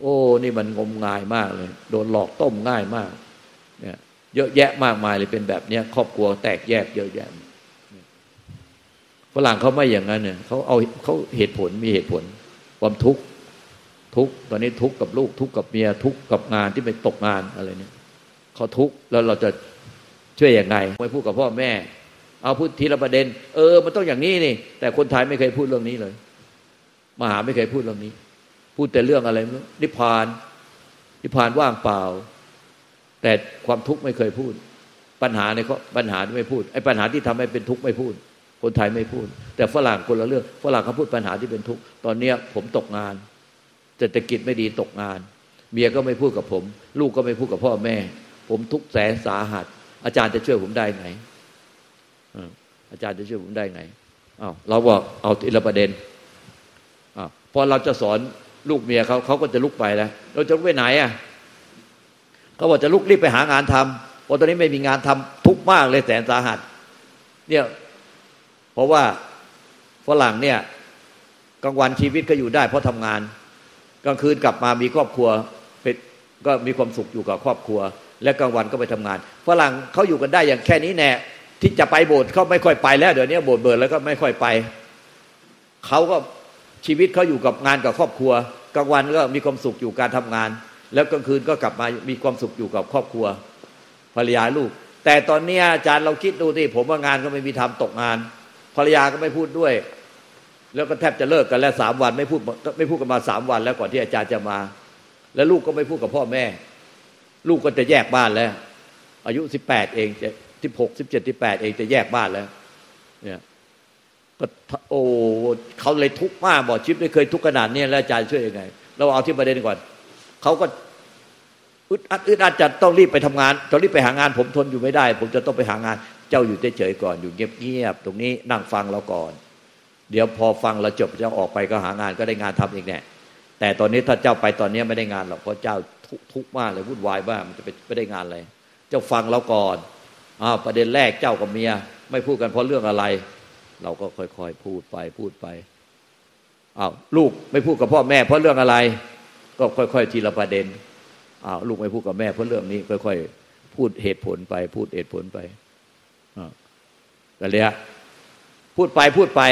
โอ้ นี่มันงมงายมากเลย โดนหลอกต้มง่ายมาก เนี่ย เยอะแยะมากมายเลยเป็นแบบเนี้ยครอบครัวแตกแยกเยอะแยะฝรั่งเขาไม่อย่างนั้นเนี่ยเขาเอาเขาเหตุผลมีเหตุผล ความทุกข์ทุกตอนนี้ทุกข์กับลูกทุกข์กับเมียทุกข์กับงานที่ไปตกงานอะไรเนี่ยเขาทุกข์แล้วเราจะช่วยอย่างไงไม่พูดกับพ่อแม่ เอาพูดทีละประเด็น เออ มันต้องอย่างนี้นี่ แต่คนไทยไม่เคยพูดเรื่องนี้เลย มหาไม่เคยพูดเรื่องนี้ พูดแต่เรื่องอะไรนิพพาน นิพพานว่างเปล่า แต่ความทุกข์ไม่เคยพูด ปัญหาในเขาปัญหาไม่พูดไอ้ปัญหาที่ทำให้เป็นทุกข์ไม่พูด คนไทยไม่พูด แต่ฝรั่งคนละเรื่องฝรั่งเขาพูดปัญหาที่เป็นทุกข์ตอนเนี้ยผมตกงานเศรษฐกิจไม่ดีตกงาน เมียก็ไม่พูดกับผม ลูกก็ไม่พูดกับพ่อแม่ ผมทุกข์แสนสาหัส อาจารย์จะช่วยผมได้ไงอาจารย์จะช่วยผมได้ไงอ้าวเราบอกเอาทีละประเด็น พอเราจะสอนลูกเมียเขาเขาก็จะลุกไปแล้วเราจะลุกไปไหนอะเขาบอกจะลุกรีบไปหางานทำเพราะตอนนี้ไม่มีงานทำทุกมากเลยแสนสาหัส เนี่ยเพราะว่าฝรั่งเนี่ยกลางวันชีวิตก็อยู่ได้ เพราะทำงาน กลางคืนกลับมามีครอบครัวเป็นก็มีความสุขอยู่กับครอบครัว และกลางวันก็ไปทำงานฝรั่งเขาอยู่กันได้อย่างแค่นี้แน่ที่จะไปโบสถ์เขาไม่ค่อยไปแล้ว เดี๋ยวนี้โบสถ์เบิดแล้วก็ไม่ค่อยไปเขาก็ ชีวิตเขาอยู่กับงานกับครอบครัวกลางวันก็มีความสุขอยู่การทำงาน แล้วกลางคืนก็กลับมามีความสุขอยู่กับครอบครัวภรรยาลูก แต่ตอนนี้อาจารย์เราคิดดูที่ผมว่างานก็ไม่มีทำตกงาน ภรรยาก็ไม่พูดด้วย แล้วก็แทบจะเลิกกันแล้วสามวันไม่พูดไม่พูดกันมาสามวันแล้วก่อนที่อาจารย์จะมา แล้วลูกก็ไม่พูดกับพ่อแม่ ลูกก็จะแยกบ้านแล้ว อายุสิบแปดเองจะสิบหกสิบเจ็ดสิบแปดเองจะแยกบ้านแล้ว เนี่ย ก็โอ้เขาเลยทุกข์มากบอกชิปไม่เคยทุกข์ขนาดนี้แล้วอาจารย์ช่วยยังไง เราเอาที่ประเด็นก่อนเขาก็อึดอัดอึดอัดจัดต้องรีบไปทำงานต้องรีบไปหางาน ผมทนอยู่ไม่ได้ ผมจะต้องไปหางาน เจ้าอยู่เฉยๆก่อนอยู่เงียบๆตรงนี้นั่งฟังเราก่อน เดี๋ยวพอฟังเราจบเจ้าออกไปก็หางานก็ได้งานทำเองแน่แต่ตอนนี้ถ้าเจ้าไปตอนนี้ไม่ได้งานหรอกเพราะเจ้าทุกข์มากเลยวุ่นวายมากมันจะไปไม่ได้งานอะไรเจ้าฟังเราก่อนอ้าวประเด็นแรกเจ้ากับเมีย ไม่พูดกันเพราะเรื่องอะไร เราก็ค่อยๆ พูดไปพูดไปอ้าวลูกไม่พูดกับพ่อแม่ เพราะเรื่องอะไร ก็ค่อยๆ ทีละประเด็นอ้าวลูกไม่พูดกับแม่ เพราะเรื่องนี้ ค่อยๆ พูดเหตุผลไป พูดเหตุผลไปอ่าแต่เนี้ยพูดไปพูดไป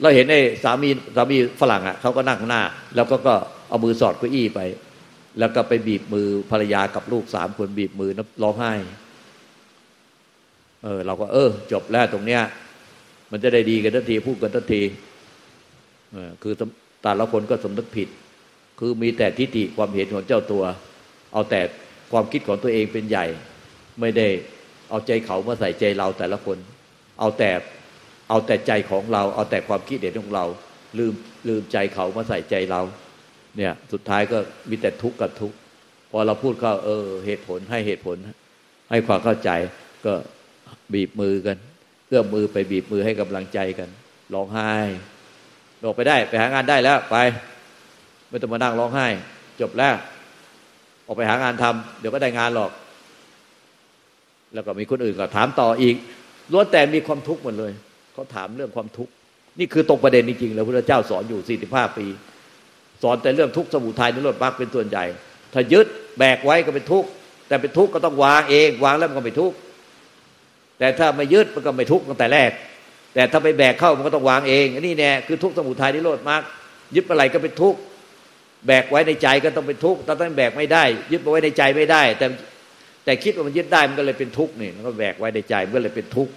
เราเห็นไอ้สามีสามีฝรั่งอะเขาก็นั่งหน้า แล้วก็ก็เอามือสอดเก้าอี้ไป แล้วก็ไปบีบมือภรรยากับลูกสามคนบีบมือร้องไห้ เออ เราก็เออ จบแล้วตรงเนี้ย มันจะได้ดีกันทันทีพูดกันทันทีคือแต่ละคนก็สำนึกผิด คือมีแต่ทิฏฐิความเห็นของเจ้าตัว เอาแต่ความคิดของตัวเองเป็นใหญ่ ไม่ได้เอาใจเขามาใส่ใจเราแต่ละคน เอาแต่เอาแต่ใจของเรา เอาแต่ความคิดเห็นของเรา ลืมลืมใจเขามาใส่ใจเรา เนี่ยสุดท้ายก็มีแต่ทุกข์กับทุกข์พอเราพูดเข้าเออเหตุผลให้เหตุผล ให้ความเข้าใจก็บีบมือกัน เอื้อมมือไปบีบมือให้กำลังใจกันร้องไห้ออกไปได้ ไปหางานได้แล้วไปไม่ต้องมานั่งร้องไห้ จบแล้ว ออกไปหางานทำเดี๋ยวก็ได้งานหรอก แล้วก็มีคนอื่นก็ถามต่ออีกล้วนแต่มีความทุกข์หมดเลยเขาถามเรื่องความทุกข์นี่คือตรงประเด็นจริงๆแล้วพระเจ้าสอนอยู่สี่สิบห้าปี สอนแต่เรื่องทุกข์สมุทัยนิโรธมรรคเป็นส่วนใหญ่ ถ้ายึดแบกไว้ก็เป็นทุกข์แต่เป็นทุกข์ก็ต้องวางเอง วางแล้วมันก็ไม่ทุกข์ แต่ถ้าไม่ยึดมันก็ไม่ทุกข์ตั้งแต่แรก แต่ถ้าไปแบกเข้ามันก็ต้องวางเองอันนี้แน่คือทุกข์สมุทัยนิโรธมากยึดอะไรก็เป็นทุกข์แบกไว้ในใจก็ต้องเป็นทุกข์ถ้าต้องแบกไม่ได้ ยึดไว้ในใจไม่ได้ แต่แต่คิดว่ามันยึดได้มันก็เลยเป็นทุกข์นี่มันก็แบกไว้ในใจมันก็เลยเป็นทุกข์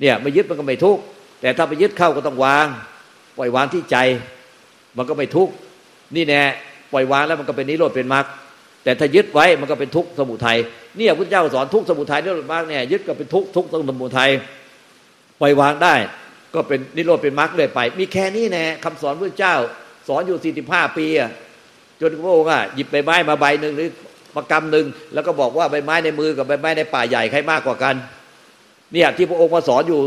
เนี่ยไม่ยึดมันก็ไม่ทุกข์แต่ถ้าไปยึดเข้าก็ต้องวาง ปล่อยวางที่ใจ มันก็ไม่ทุกข์นี่แน่ปล่อยวางแล้วมันก็เป็นนิโรธเป็นมรรค แต่ถ้ายึดไว้มันก็เป็นทุกข์สมุทัยเนี่ยพุทธเจ้าสอนทุกข์สมุทัยนิโรธมรรคเนี่ยยึดก็เป็นทุกข์ทุกข์สมุทัยปล่อยวางได้ ก็เป็นนิโรธเป็นมรรคเลยไป มีแค่นี้แน่คำสอนพระเจ้าสอนอยู่สี่สิบห้าปีอะจนพระองค์อะหยิบใบไม้มาใบหนึ่งหรือมากำหนึ่งแล้วก็บอกว่าใบไม้ในมือกับใบไม้ในป่าใหญ่ใครมากกว่ากันเนี่ยที่พระองค์มาสอนอยู่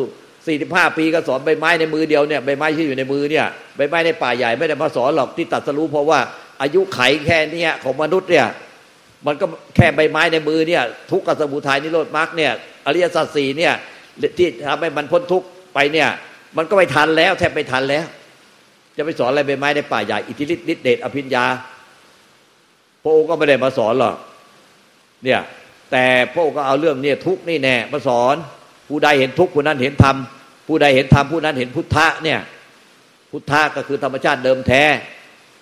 สี่สิบห้าปีก็สอนใบไม้ในมือเดียวเนี่ยใบไม้ที่อยู่ในมือเนี่ยใบไม้ในป่าใหญ่ไม่ได้มาสอนหรอกที่ตัดสรู้เพราะว่า อายุไขแค่นี้ของมนุษย์เนี่ยมันก็แค่ใบไม้ในมือเนี่ย ทุกข์กับสมุทัยนิโรธมรรคเนี่ยอริยสัจสี่เนี่ยที่ทำให้มันพ้นทุกข์ไปเนี่ย มันก็ไม่ทันแล้ว แทบไม่ทันแล้ว จะไปสอนอะไรใบไม้ในป่าใหญ่อิทธิฤทธิเดชอภิญญา พระองค์ก็ไม่ได้มาสอนหรอกเนี่ย แต่พระองค์ก็เอาเรื่องเนี่ยทุกข์นี่แน่มาสอน ผู้ใดเห็นทุกข์ผู้นั้นเห็นธรรมผู้ใดเห็นธรรมผู้นั้นเห็นพุทธะเนี่ย พุทธะก็คือธรรมชาติเดิมแท้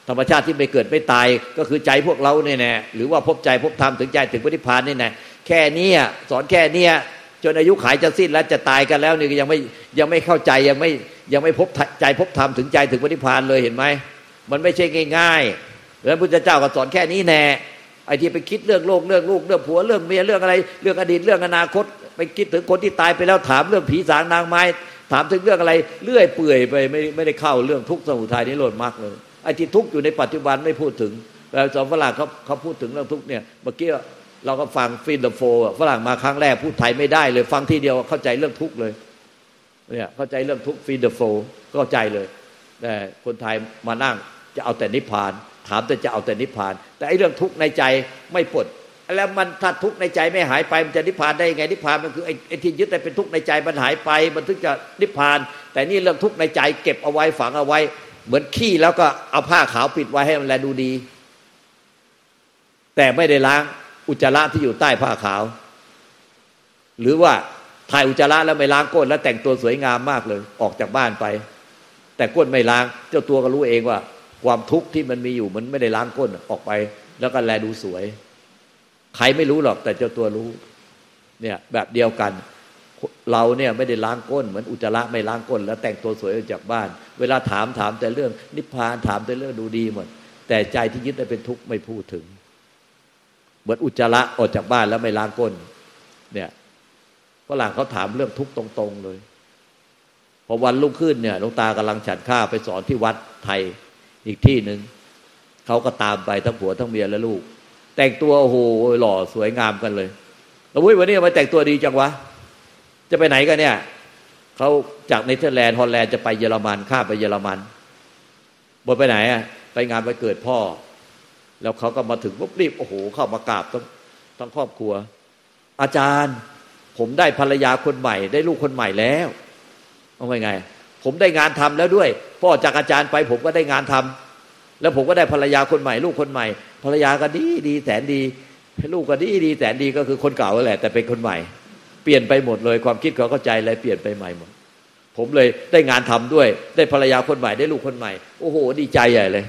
ธรรมชาติที่ไม่เกิดไม่ตายก็คือใจพวกเราเนี่ยแน่หรือว่าพบใจพบธรรมถึงใจถึงปฏิพานนี่แน่แค่นี้สอนแค่นี้จนอายุขายจะสิ้นแล้วจะตายกันแล้วนี่ยังไม่ยังไม่เข้าใจยังไม่ยังไม่พบใจพบธรรมถึงใจถึงปฏิพานเลยเห็นไหมมันไม่ใช่ง่ายๆแล้วพุทธเจ้าก็สอนแค่นี้แน่ไอ้ที่ไปคิดเรื่องโลกเรื่องลูกเรื่องผัวเรื่องเมียเรื่องอะไร เรื่องอดีตเรื่องอนาคต ไปคิดถึงคนที่ตายไปแล้วถามเรื่องผีสางนางไม้ ถามถึงเรื่องอะไรเลื่อยเปื่อยไปไม่ไม่ได้เข้าเรื่องทุกข์สมุทัยนิโรธมรรคเลย ไอ้ที่ทุกข์อยู่ในปัจจุบันไม่พูดถึงแล้วสอนฝรั่งเขาเขาพูดถึงเรื่องทุกข์เนี่ยเมื่อกี้เราก็ฟังฟินเดอโฟฝรั่งมาครั้งแรกพูดไทยไม่ได้เลย ฟังทีเดียวเข้าใจเรื่องทุกข์เลยเนี่ยเข้าใจเรื่องทุกข์ฟินเดอโฟเข้าใจเลยแต่คนไทยมานั่งจะเอาแต่นิพพาน ถามแต่จะเอาแต่นิพพาน แต่ไอ้เรื่องทุกข์ในใจไม่ปลดแล้วมันถ้าทุกข์ในใจไม่หายไปมันจะนิพพานได้ยังไงนิพพานมันคือไอ้ที่ยึดแต่เป็นทุกข์ในใจมันหายไป มันถึงจะนิพพาน แต่นี่เรื่องทุกข์ในใจเก็บเอาไว้ฝังเอาไว้ เหมือนขี้แล้วก็เอาผ้าขาวปิดไว้ให้มันแลดูดี แต่ไม่ได้ล้างอุจจาระที่อยู่ใต้ผ้าขาว หรือว่าถ่ายอุจจาระแล้วไม่ล้างก้นแล้วแต่งตัวสวยงามมากเลย ออกจากบ้านไป แต่ก้นไม่ล้าง เจ้าตัวก็รู้เองว่า ความทุกข์ที่มันมีอยู่มันไม่ได้ล้างก้นออกไป แล้วก็แลดูสวย ใครไม่รู้หรอกแต่เจ้าตัวรู้ เนี่ย แบบเดียวกัน เราเนี่ยไม่ได้ล้างก้นเหมือนอุจจาระไม่ล้างก้น แล้วแต่งตัวสวยออกจากบ้าน เวลาถามถามแต่เรื่อง นิพพานถามแต่เรื่องดูดีหมดแต่ใจที่ยึดได้เป็นทุกข์ไม่พูดถึง เหมือนอุจจาระออกจากบ้านแล้วไม่ล้างก้น เนี่ยฝรั่งเขาถามเรื่องทุกข์ตรง ๆ เลยพอวันรุ่งขึ้นเนี่ยหลวงตากำลังฉันข้าไปสอนที่วัดไทยอีกที่หนึ่งเขาก็ตามไปทั้งผัวทั้งเมียและลูก แต่งตัวโอ้โหหล่อสวยงามกันเลยแล้ววันนี้มาแต่งตัวดีจังวะ จะไปไหนกันเนี่ยเขาจากเนเธอร์แลนด์ฮอลแลนด์จะไปเยอรมันข้าไปเยอรมันบนไปไหนอะไปงานไปเกิดพ่อ แล้วเขาก็มาถึงปุ๊บรีบโอ้โห เข้ามากราบทั้งทั้งครอบครัว อาจารย์ ผมได้ภรรยาคนใหม่ ได้ลูกคนใหม่แล้วเอาไงไง ผมได้งานทำแล้วด้วย พ่อจากอาจารย์ไปผมก็ได้งานทำแล้วผมก็ได้ภรรยาคนใหม่ ลูกคนใหม่ ภรรยาก็ดีดีแสนดี ลูกก็ดีดีแสนดีก็คือคนเก่าแหละ แต่เป็นคนใหม่ เปลี่ยนไปหมดเลย ความคิดเขาเข้าใจอะไรเปลี่ยนไปใหม่หมด ผมเลยได้งานทำด้วย ได้ภรรยาคนใหม่ได้ลูกคนใหม่ โอ้โห ดีใจใหญ่เลย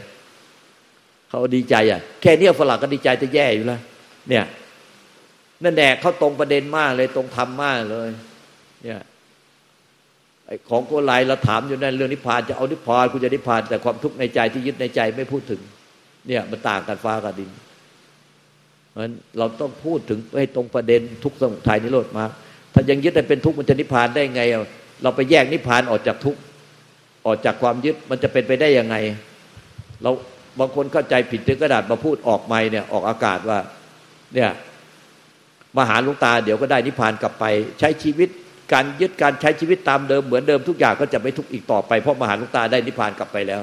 เขาดีใจอะ แค่เนี้ยฝรั่งก็ดีใจจะแย่อยู่แล้วเนี่ยนั่นแหละเขาตรงประเด็นมากเลยตรงธรรมมากเลย เนี่ยของโกไลเราถามอยู่นั่นเรื่องนิพพานจะเอานิพพานคุณจะนิพพาน แต่ความทุกข์ในใจที่ยึดในใจไม่พูดถึง เนี่ยมันต่างกันฟ้ากับดินเพราะฉะนั้นเราต้องพูดถึงให้ตรงประเด็นทุกสมุทัยนิโรธมาก ถ้ายังยึดแต่เป็นทุกข์มันจะนิพพานได้ไง เราไปแยกนิพพานออกจากทุกข์ออกจากความยึดมันจะเป็นไปได้ยังไง เราบางคนเข้าใจผิดถึงกระดาษมาพูดออกไม่เนี่ยออกอากาศว่า เนี่ยมาหาลุงตาเดี๋ยวก็ได้นิพพานกลับไป ใช้ชีวิตการยึดการใช้ชีวิตตามเดิมเหมือนเดิมทุกอย่างก็จะไม่ทุกข์อีกต่อไปเพราะมาหาลุงตาได้นิพพานกลับไปแล้ว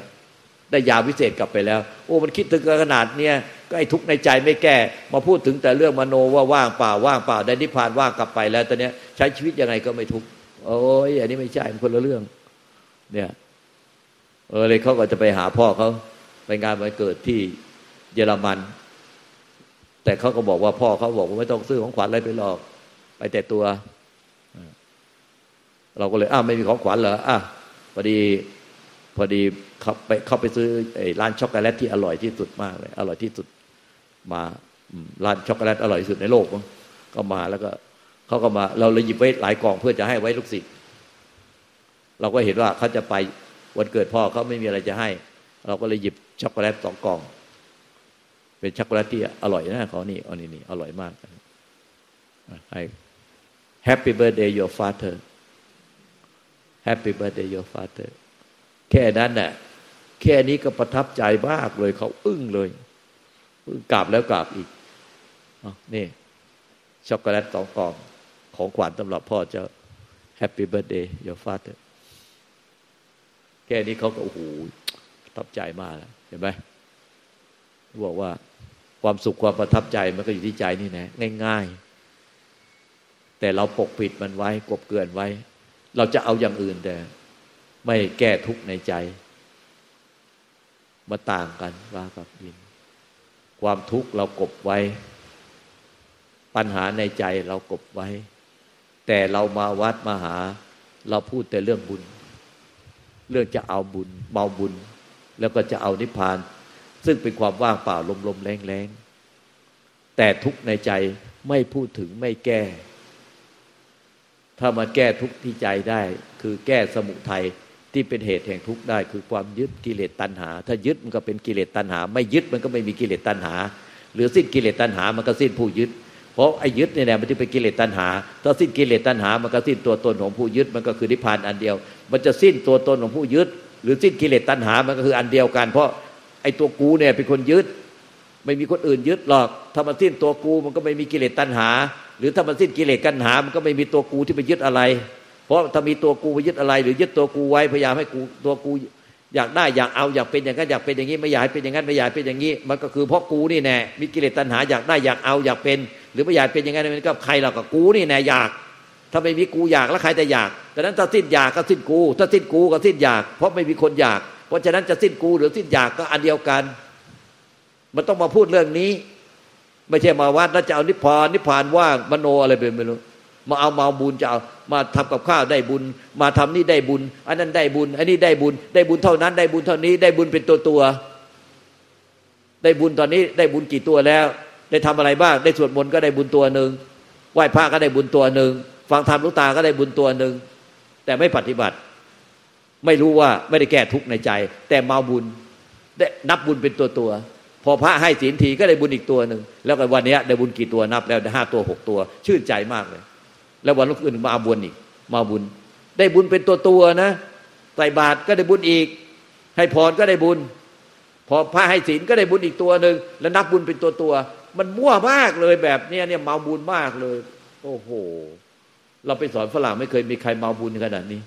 ได้ยาวิเศษกลับไปแล้ว โอ้มันคิดถึงขนาดเนี้ยก็ไอ้ทุกข์ในใจไม่แก้ มาพูดถึงแต่เรื่องมโนว่าว่างเปล่าว่างเปล่าได้นิพพานว่างกลับไปแล้วตอนนี้ใช้ชีวิตยังไงก็ไม่ทุกข์โอ้ยอันนี้ไม่ใช่มันคนละเรื่อง เนี่ย เออเลยเขาก็จะไปหาพ่อเขาไปงานวันเกิดที่เยอรมัน แต่เขาก็บอกว่าพ่อเขาบอกว่าไม่ต้องซื้อของขวัญอะไรไปหรอก ไปแต่ตัว เราก็เลยอ้าวไม่มีของขวัญเหรออะพอดีพอดี เขาไปเข้าไปซื้อร้านช็อกโกแลตที่อร่อยที่สุดมากเลย อร่อยที่สุดมาร้านช็อกโกแลตอร่อยที่สุดในโลกก็มาแล้วก็เขาก็มาเราเลยหยิบไว้หลายกล่องเพื่อจะให้ไว้ลูกศิษย์เราก็เห็นว่าเขาจะไปวันเกิดพ่อเขาไม่มีอะไรจะให้ เราก็เลยหยิบช็อกโกแลตสองกล่อง เป็นช็อกโกแลตที่อร่อยนะเขานี่อันนี้นี่อร่อยมากให้ Happy birthday your father Happy birthday your father แค่นั้นน่ะ แค่นี้ก็ประทับใจมากเลย เขาอึ้งเลยกราบแล้วกราบอีกนี่ ช็อกโกแลตสองกล่อง ของขวัญสำหรับพ่อเจ้า Happy birthday your father แค่นี้เขาก็โอ้โหประทับใจมากแล้วเห็นไหมบอกว่า ความสุขความประทับใจมันก็อยู่ที่ใจนี่นะง่ายๆ แต่เราปกปิดมันไว้ กบเกลื่อนไว้ เราจะเอาอย่างอื่นแต่ ไม่แก้ทุกข์ในใจ มาต่างกันว่ากับวิน ความทุกข์เรากบไว้ ปัญหาในใจเรากบไว้ แต่เรามาวัดมาหา เราพูดแต่เรื่องบุญ เรื่องจะเอาบุญเมาบุญ แล้วก็จะเอานิพพาน ซึ่งเป็นความว่างเปล่าลมลมแรงแรงแต่ทุกในใจไม่พูดถึงไม่แก้ ถ้ามาแก้ทุกที่ใจได้ คือแก้สมุทัย ที่เป็นเหตุแห่งทุกข์ได้คือความยึดกิเลสตัณหา ถ้ายึดมันก็เป็นกิเลสตัณหา ไม่ยึดมันก็ไม่มีกิเลสตัณหา หรือสิ้นกิเลสตัณหามันก็สิ้นผู้ยึด เพราะไอ้ยึดเนี่ยมันจะเป็นกิเลสตัณหา ถ้าสิ้นกิเลสตัณหา มันก็สิ้นตัวตนของผู้ยึดมันก็คือนิพพานอันเดียว มันจะสิ้นตัวตนของผู้ยึด หรือสิ้นกิเลสตัณหา มันก็คืออันเดียวกัน เพราะไอ้ตัวกูเนี่ยเป็นคนยึด ไม่มีคนอื่นยึดหรอก ถ้ามันสิ้นตัวกูมันก็ไม่มีกิเลสตัณหา หรือถ้ามันสิ้นกิเลสตัณหา มันก็ไม่มีตัวกูที่ไปยึดอะไร ราะถ้ามีตัวกูไปยึดอะไร หรือยึดตัวกูไว้พยายามให้กูตัวกูอยากได้อยากเอาอยากเป็นอย่างนั้นอยากเป็นอย่างนี้ไม่อยากเป็นอย่างนั้นไม่อยากเป็นอย่างนี้ มันก็คือเพราะกูนี่แน่มีกิเลสตัณหาอยากได้อยากเอาอยากเป็น หรือไม่อยากเป็นอย่างนั้นมันก็ใครเรากับกูนี่แน่อยาก ถ้าไม่มีกูอยากแล้วใครจะอยากดังนั้นถ้าสิ้นอยากก็สิ้นกู ถ้าสิ้นกูก็สิ้นอยาก เพราะไม่มีคนอยาก เพราะฉะนั้นจะสิ้นกูหรือสิ้นอยากก็อันเดียวกัน มันต้องมาพูดเรื่องนี้ ไม่ใช่มาวัดแล้วจะเอานิพพานนิพพานว่างมโนอะไรเป็นไม่รู้ มาเอามาบุญจะเอามาทำกับข้าวได้บุญ มาทำนี่ได้บุญ อันนั้นได้บุญ อันนี้ได้บุญ ได้บุญเท่านั้นได้บุญเท่านี้ได้บุญเป็นตัวตัว ได้บุญตอนนี้ได้บุญกี่ตัวแล้ว ได้ทำอะไรบ้างได้สวดมนต์ก็ได้บุญตัวหนึ่งไหว้พระก็ได้บุญตัวหนึ่งฟังธรรมลูกตาก็ได้บุญตัวหนึ่งแต่ไม่ปฏิบัติ ไม่รู้ว่าไม่ได้แก้ทุกข์ในใจ แต่มาบุญได้นับบุญเป็นตัวตัวพอพระให้ศีลทีก็ได้บุญอีกตัวหนึ่งแล้วก็วันนี้ได้บุญกี่ตัวนับแล้วได้ห้าตัวหกตัว ชื่นใจมากเลย แล้ววันรุ่งขึ้นมาบุญอีก มาบุญ ได้บุญเป็นตัวตัวนะใส่บาตรก็ได้บุญอีก ให้พรก็ได้บุญ พอพระให้ศีลก็ได้บุญอีกตัวหนึ่งแล้วนับบุญเป็นตัวตัวมันมั่วมากเลยแบบเนี้ยเนี่ยมาบุญมากเลย โอ้โห เราไปสอนฝรั่งไม่เคยมีใครมาบุญขนาดนี้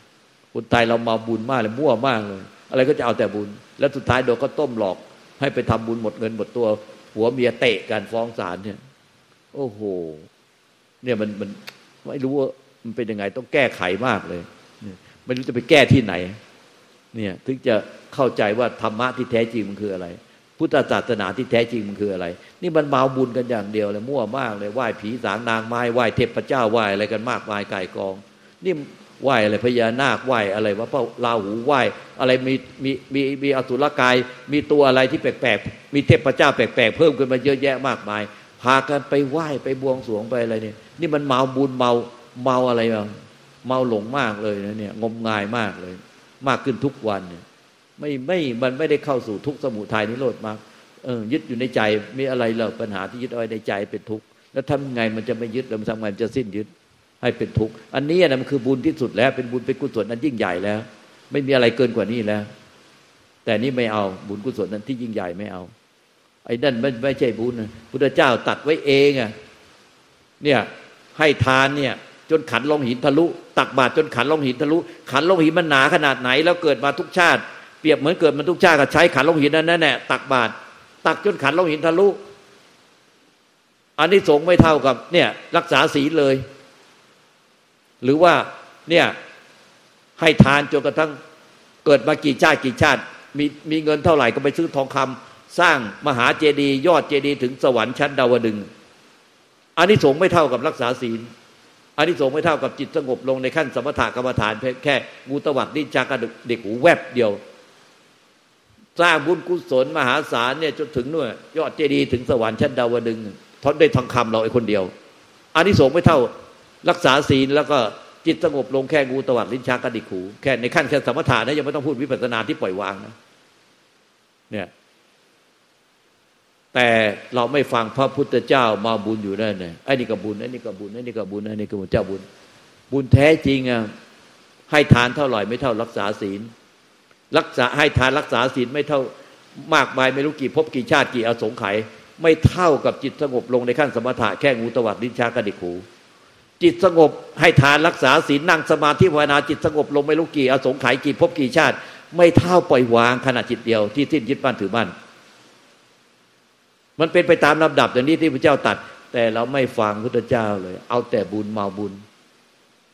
คนตายเรามาบุญมากเลยมั่วมากเลย อะไรก็จะเอาแต่บุญ แล้วสุดท้ายโดนก็ต้มหลอก ให้ไปทำบุญหมดเงินหมดตัว หัวเมียเตะกันฟ้องศาลเนี่ย โอ้โห เนี่ยมันมัน ไม่รู้ว่ามันเป็นยังไงต้องแก้ไขมากเลยไม่รู้จะไปแก้ที่ไหน เนี่ย ถึงจะเข้าใจว่าธรรมะที่แท้จริงมันคืออะไร พุทธศาสนาที่แท้จริงมันคืออะไร นี่มันมาบุญกันอย่างเดียวเลยมั่วมากเลยไหว้ผีสางนางไม้ไหว้เทพเจ้าไหว้อะไรกันมากมายไก่กอง นี่ไหว้อะไรพญานาคไหว้อะไรว่าพระลาหูไหว้อะไรมีมีมีมีอสุรกาย มีตัวอะไรที่แปลกๆมีเทพเจ้าแปลกๆเพิ่มขึ้นมาเยอะแยะมากมายพากันไปไหว้ไปบวงสรวงไปอะไรเนี่ย นี่มันเมาบุญเมาเมาอะไรบ้างเมาหลงมากเลยนะเนี่ย งมงายมากเลย มากขึ้นทุกวันเนี่ย ไม่ไม่มันไม่ได้เข้าสู่ทุกสมุทัยนิโรธมากเออยึดอยู่ในใจมีอะไรเราปัญหาที่ยึดเอาไว้ในใจเป็นทุกข์แล้วทำไงมันจะไม่ยึดแล้วมันทำไงมันจะสิ้นยึดให้เป็นทุกข์อันนี้นะมันคือบุญที่สุดแล้ว เป็นบุญเป็นกุศลนั้นยิ่งใหญ่แล้ว ไม่มีอะไรเกินกว่านี้แล้ว แต่นี่ไม่เอาบุญกุศลนั้นที่ยิ่งใหญ่ไม่เอา ไอ้นั่นไม่ไม่ใช่บุญนะพุทธเจ้าตัดไว้เองอะเนี่ย ให้ทานเนี่ยจนขันลงหินทะลุ ตักบาตรจนขันลงหินทะลุ ขันลงหินมันหนาขนาดไหน แล้วเกิดมาทุกชาติ เปรียบเหมือนเกิดมาทุกชาติก็ใช้ขันลงหินนั่นแหละตักบาตรตักจนขันลงหินทะลุอันนี้สงไม่เท่ากับเนี่ยรักษาศีลเลย หรือว่าเนี่ยให้ทานจนกระทั่งเกิดมากี่ชาติกี่ชาติ มีมีเงินเท่าไหร่ก็ไปซื้อทองคำสร้างมหาเจดีย์ยอดเจดีย์ถึงสวรรค์ชั้นดาวดึง อันนี้สงไม่เท่ากับรักษาศีลอันนี้สงไม่เท่ากับจิตสงบลงในขั้นสมถะกรรมฐานแค่งูตวัดดิ้นจากระเด็กหูแวบเดียว สร้างบุญกุศลมหาศาลเนี่ยจนถึงนู่นยอดเจดีย์ถึงสวรรค์ชั้นดาวดึงทอนได้ทองคำเราไอ้คนเดียว อันนี้สงไม่เท่ารักษาศีลแล้วก็จิตสงบลงแค่งูตวัดลิ้นชักกระดิกหูแค่ในขั้นแค่สมถะนะยังไม่ต้องพูดวิปัสสนาที่ปล่อยวางนะ เนี่ย แต่เราไม่ฟังพระพุทธเจ้ามาบุญอยู่นั่นไงไอ้นี่ก็บุญไอ้นี่ก็บุญไอ้นี่ก็บุญไอ้นี่ก็บุญเจ้าบุญ บุญแท้จริงอะให้ทานเท่าไหร่ไม่เท่ารักษาศีล รักษาให้ทานรักษาศีลไม่เท่ามากมายไม่รู้กี่ภพกี่ชาติกี่อสงไขยไม่เท่ากับจิตสงบลงในขั้นสมถะแค่งูตวัดลิ้นชากระดิกหูจิตสงบให้ทานรักษาศีลนั่งสมาธิภาวนาจิตสงบลงไม่รู้กี่อสงไขยกี่ภพกี่ชาติ ไม่เท่าปล่อยวางขณะจิตเดียวที่สิ้นยึดบ้านถือบ้าน มันเป็นไปตามลำดับอย่างนี้ที่พระเจ้าตัด แต่เราไม่ฟังพุทธเจ้าเลย เอาแต่บุญมาบุญ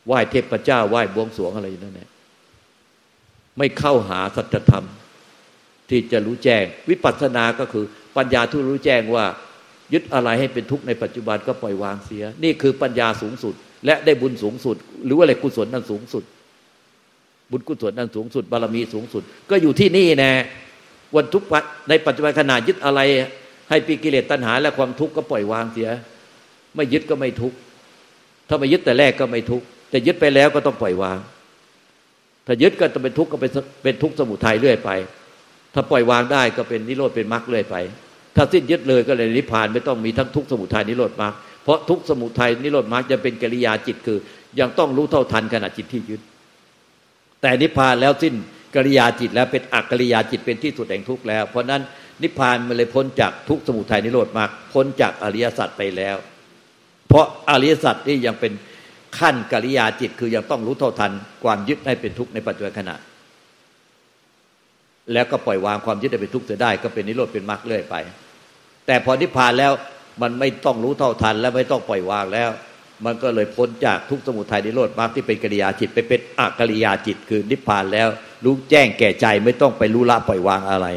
ไหว้เทพเจ้าไหว้บวงสรวงอะไรอยู่นั่นแหละไม่เข้าหาสัจธรรม ที่จะรู้แจ้ง วิปัสสนาก็คือ ปัญญาที่รู้แจ้งว่า ยึดอะไรให้เป็นทุกข์ในปัจจุบันก็ปล่อยวางเสีย นี่คือปัญญาสูงสุด และได้บุญสูงสุด หรือว่าอะไรกุศลนั้นสูงสุด บุญกุศลนั้นสูงสุด บารมีสูงสุด ก็อยู่ที่นี่แน่วันทุกในปัจจุบันขณะยึดอะไร ให้ปีกิเลสตัณหาและความทุกข์ก็ปล่อยวางเสีย ไม่ยึดก็ไม่ทุกข์ถ้าไม่ยึดแต่แรกก็ไม่ทุกข์แต่ยึดไปแล้วก็ต้องปล่อยวาง ถ้ายึดก็ต้องเป็นทุกข์ก็เป็นเป็นทุกข์สมุทัยเรื่อยไป ถ้าปล่อยวางได้ก็เป็นนิโรธเป็นมรรคเรื่อยไป ถ้าสิ้นยึดเลยก็เลยนิพพานไม่ต้องมีทั้งทุกข์สมุทัยนิโรธมรรคเพราะทุกข์สมุทัยนิโรธมรรคจะเป็นกิริยาจิตคือ ยังต้องรู้เท่าทันขณะจิตที่ยึด แต่นิพพานแล้วสิ้นกิริยาจิตแล้วเป็นอักกิริยาจิตเป็นที่สุดแห่งทุกข์แล้ว เพราะนั้น นิพพานมันเลยพ้นจากทุกสมุทัยนิโรธมากพ้นจากอริยสัจไปแล้ว เพราะอริยสัจนี่ยังเป็นขั้นกิริยาจิตคือยังต้องรู้เท่าทัน ความยึดให้เป็นทุกข์ในปัจจุบันขณะ แล้วก็ปล่อยวางความยึดให้เป็นทุกข์จะได้ ก็เป็นนิโรธเป็นมรรคเรื่อยไป แต่พอนิพพานแล้วมันไม่ต้องรู้เท่าทัน และไม่ต้องปล่อยวางแล้ว มันก็เลยพ้นจากทุกสมุทัยนิโรธมรรคที่เป็นกิริยาจิตไปเป็นอกิริยาจิตคือนิพพานแล้ว รู้แจ้งแก่ใจไม่ต้องไปรู้ละปล่อยวางอะไร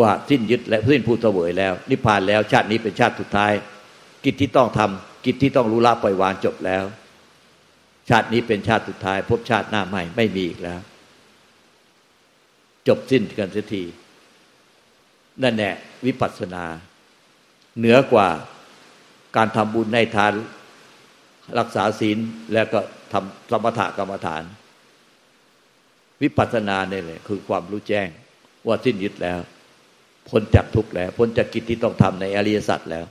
ว่าสิ้นยึดและสิ้นผู้เสวยแล้ว นิพพานแล้วชาตินี้เป็นชาติสุดท้าย กิจที่ต้องทำกิจที่ต้องรู้ละปล่อยวางจบแล้ว ชาตินี้เป็นชาติสุดท้าย พบชาติหน้าใหม่ไม่มีอีกแล้ว จบสิ้นกันเสียทีนั่นแหละวิปัสสนา เหนือกว่าการทำบุญในทานรักษาศีลแล้วก็ทำสมถกรรมฐาน วิปัสสนาเนี่ยคือความรู้แจ้งว่าสิ้นยึดแล้ว พ้นจากทุกข์แล้ว พ้นจากกิจที่ต้องทำในอริยสัจแล้ว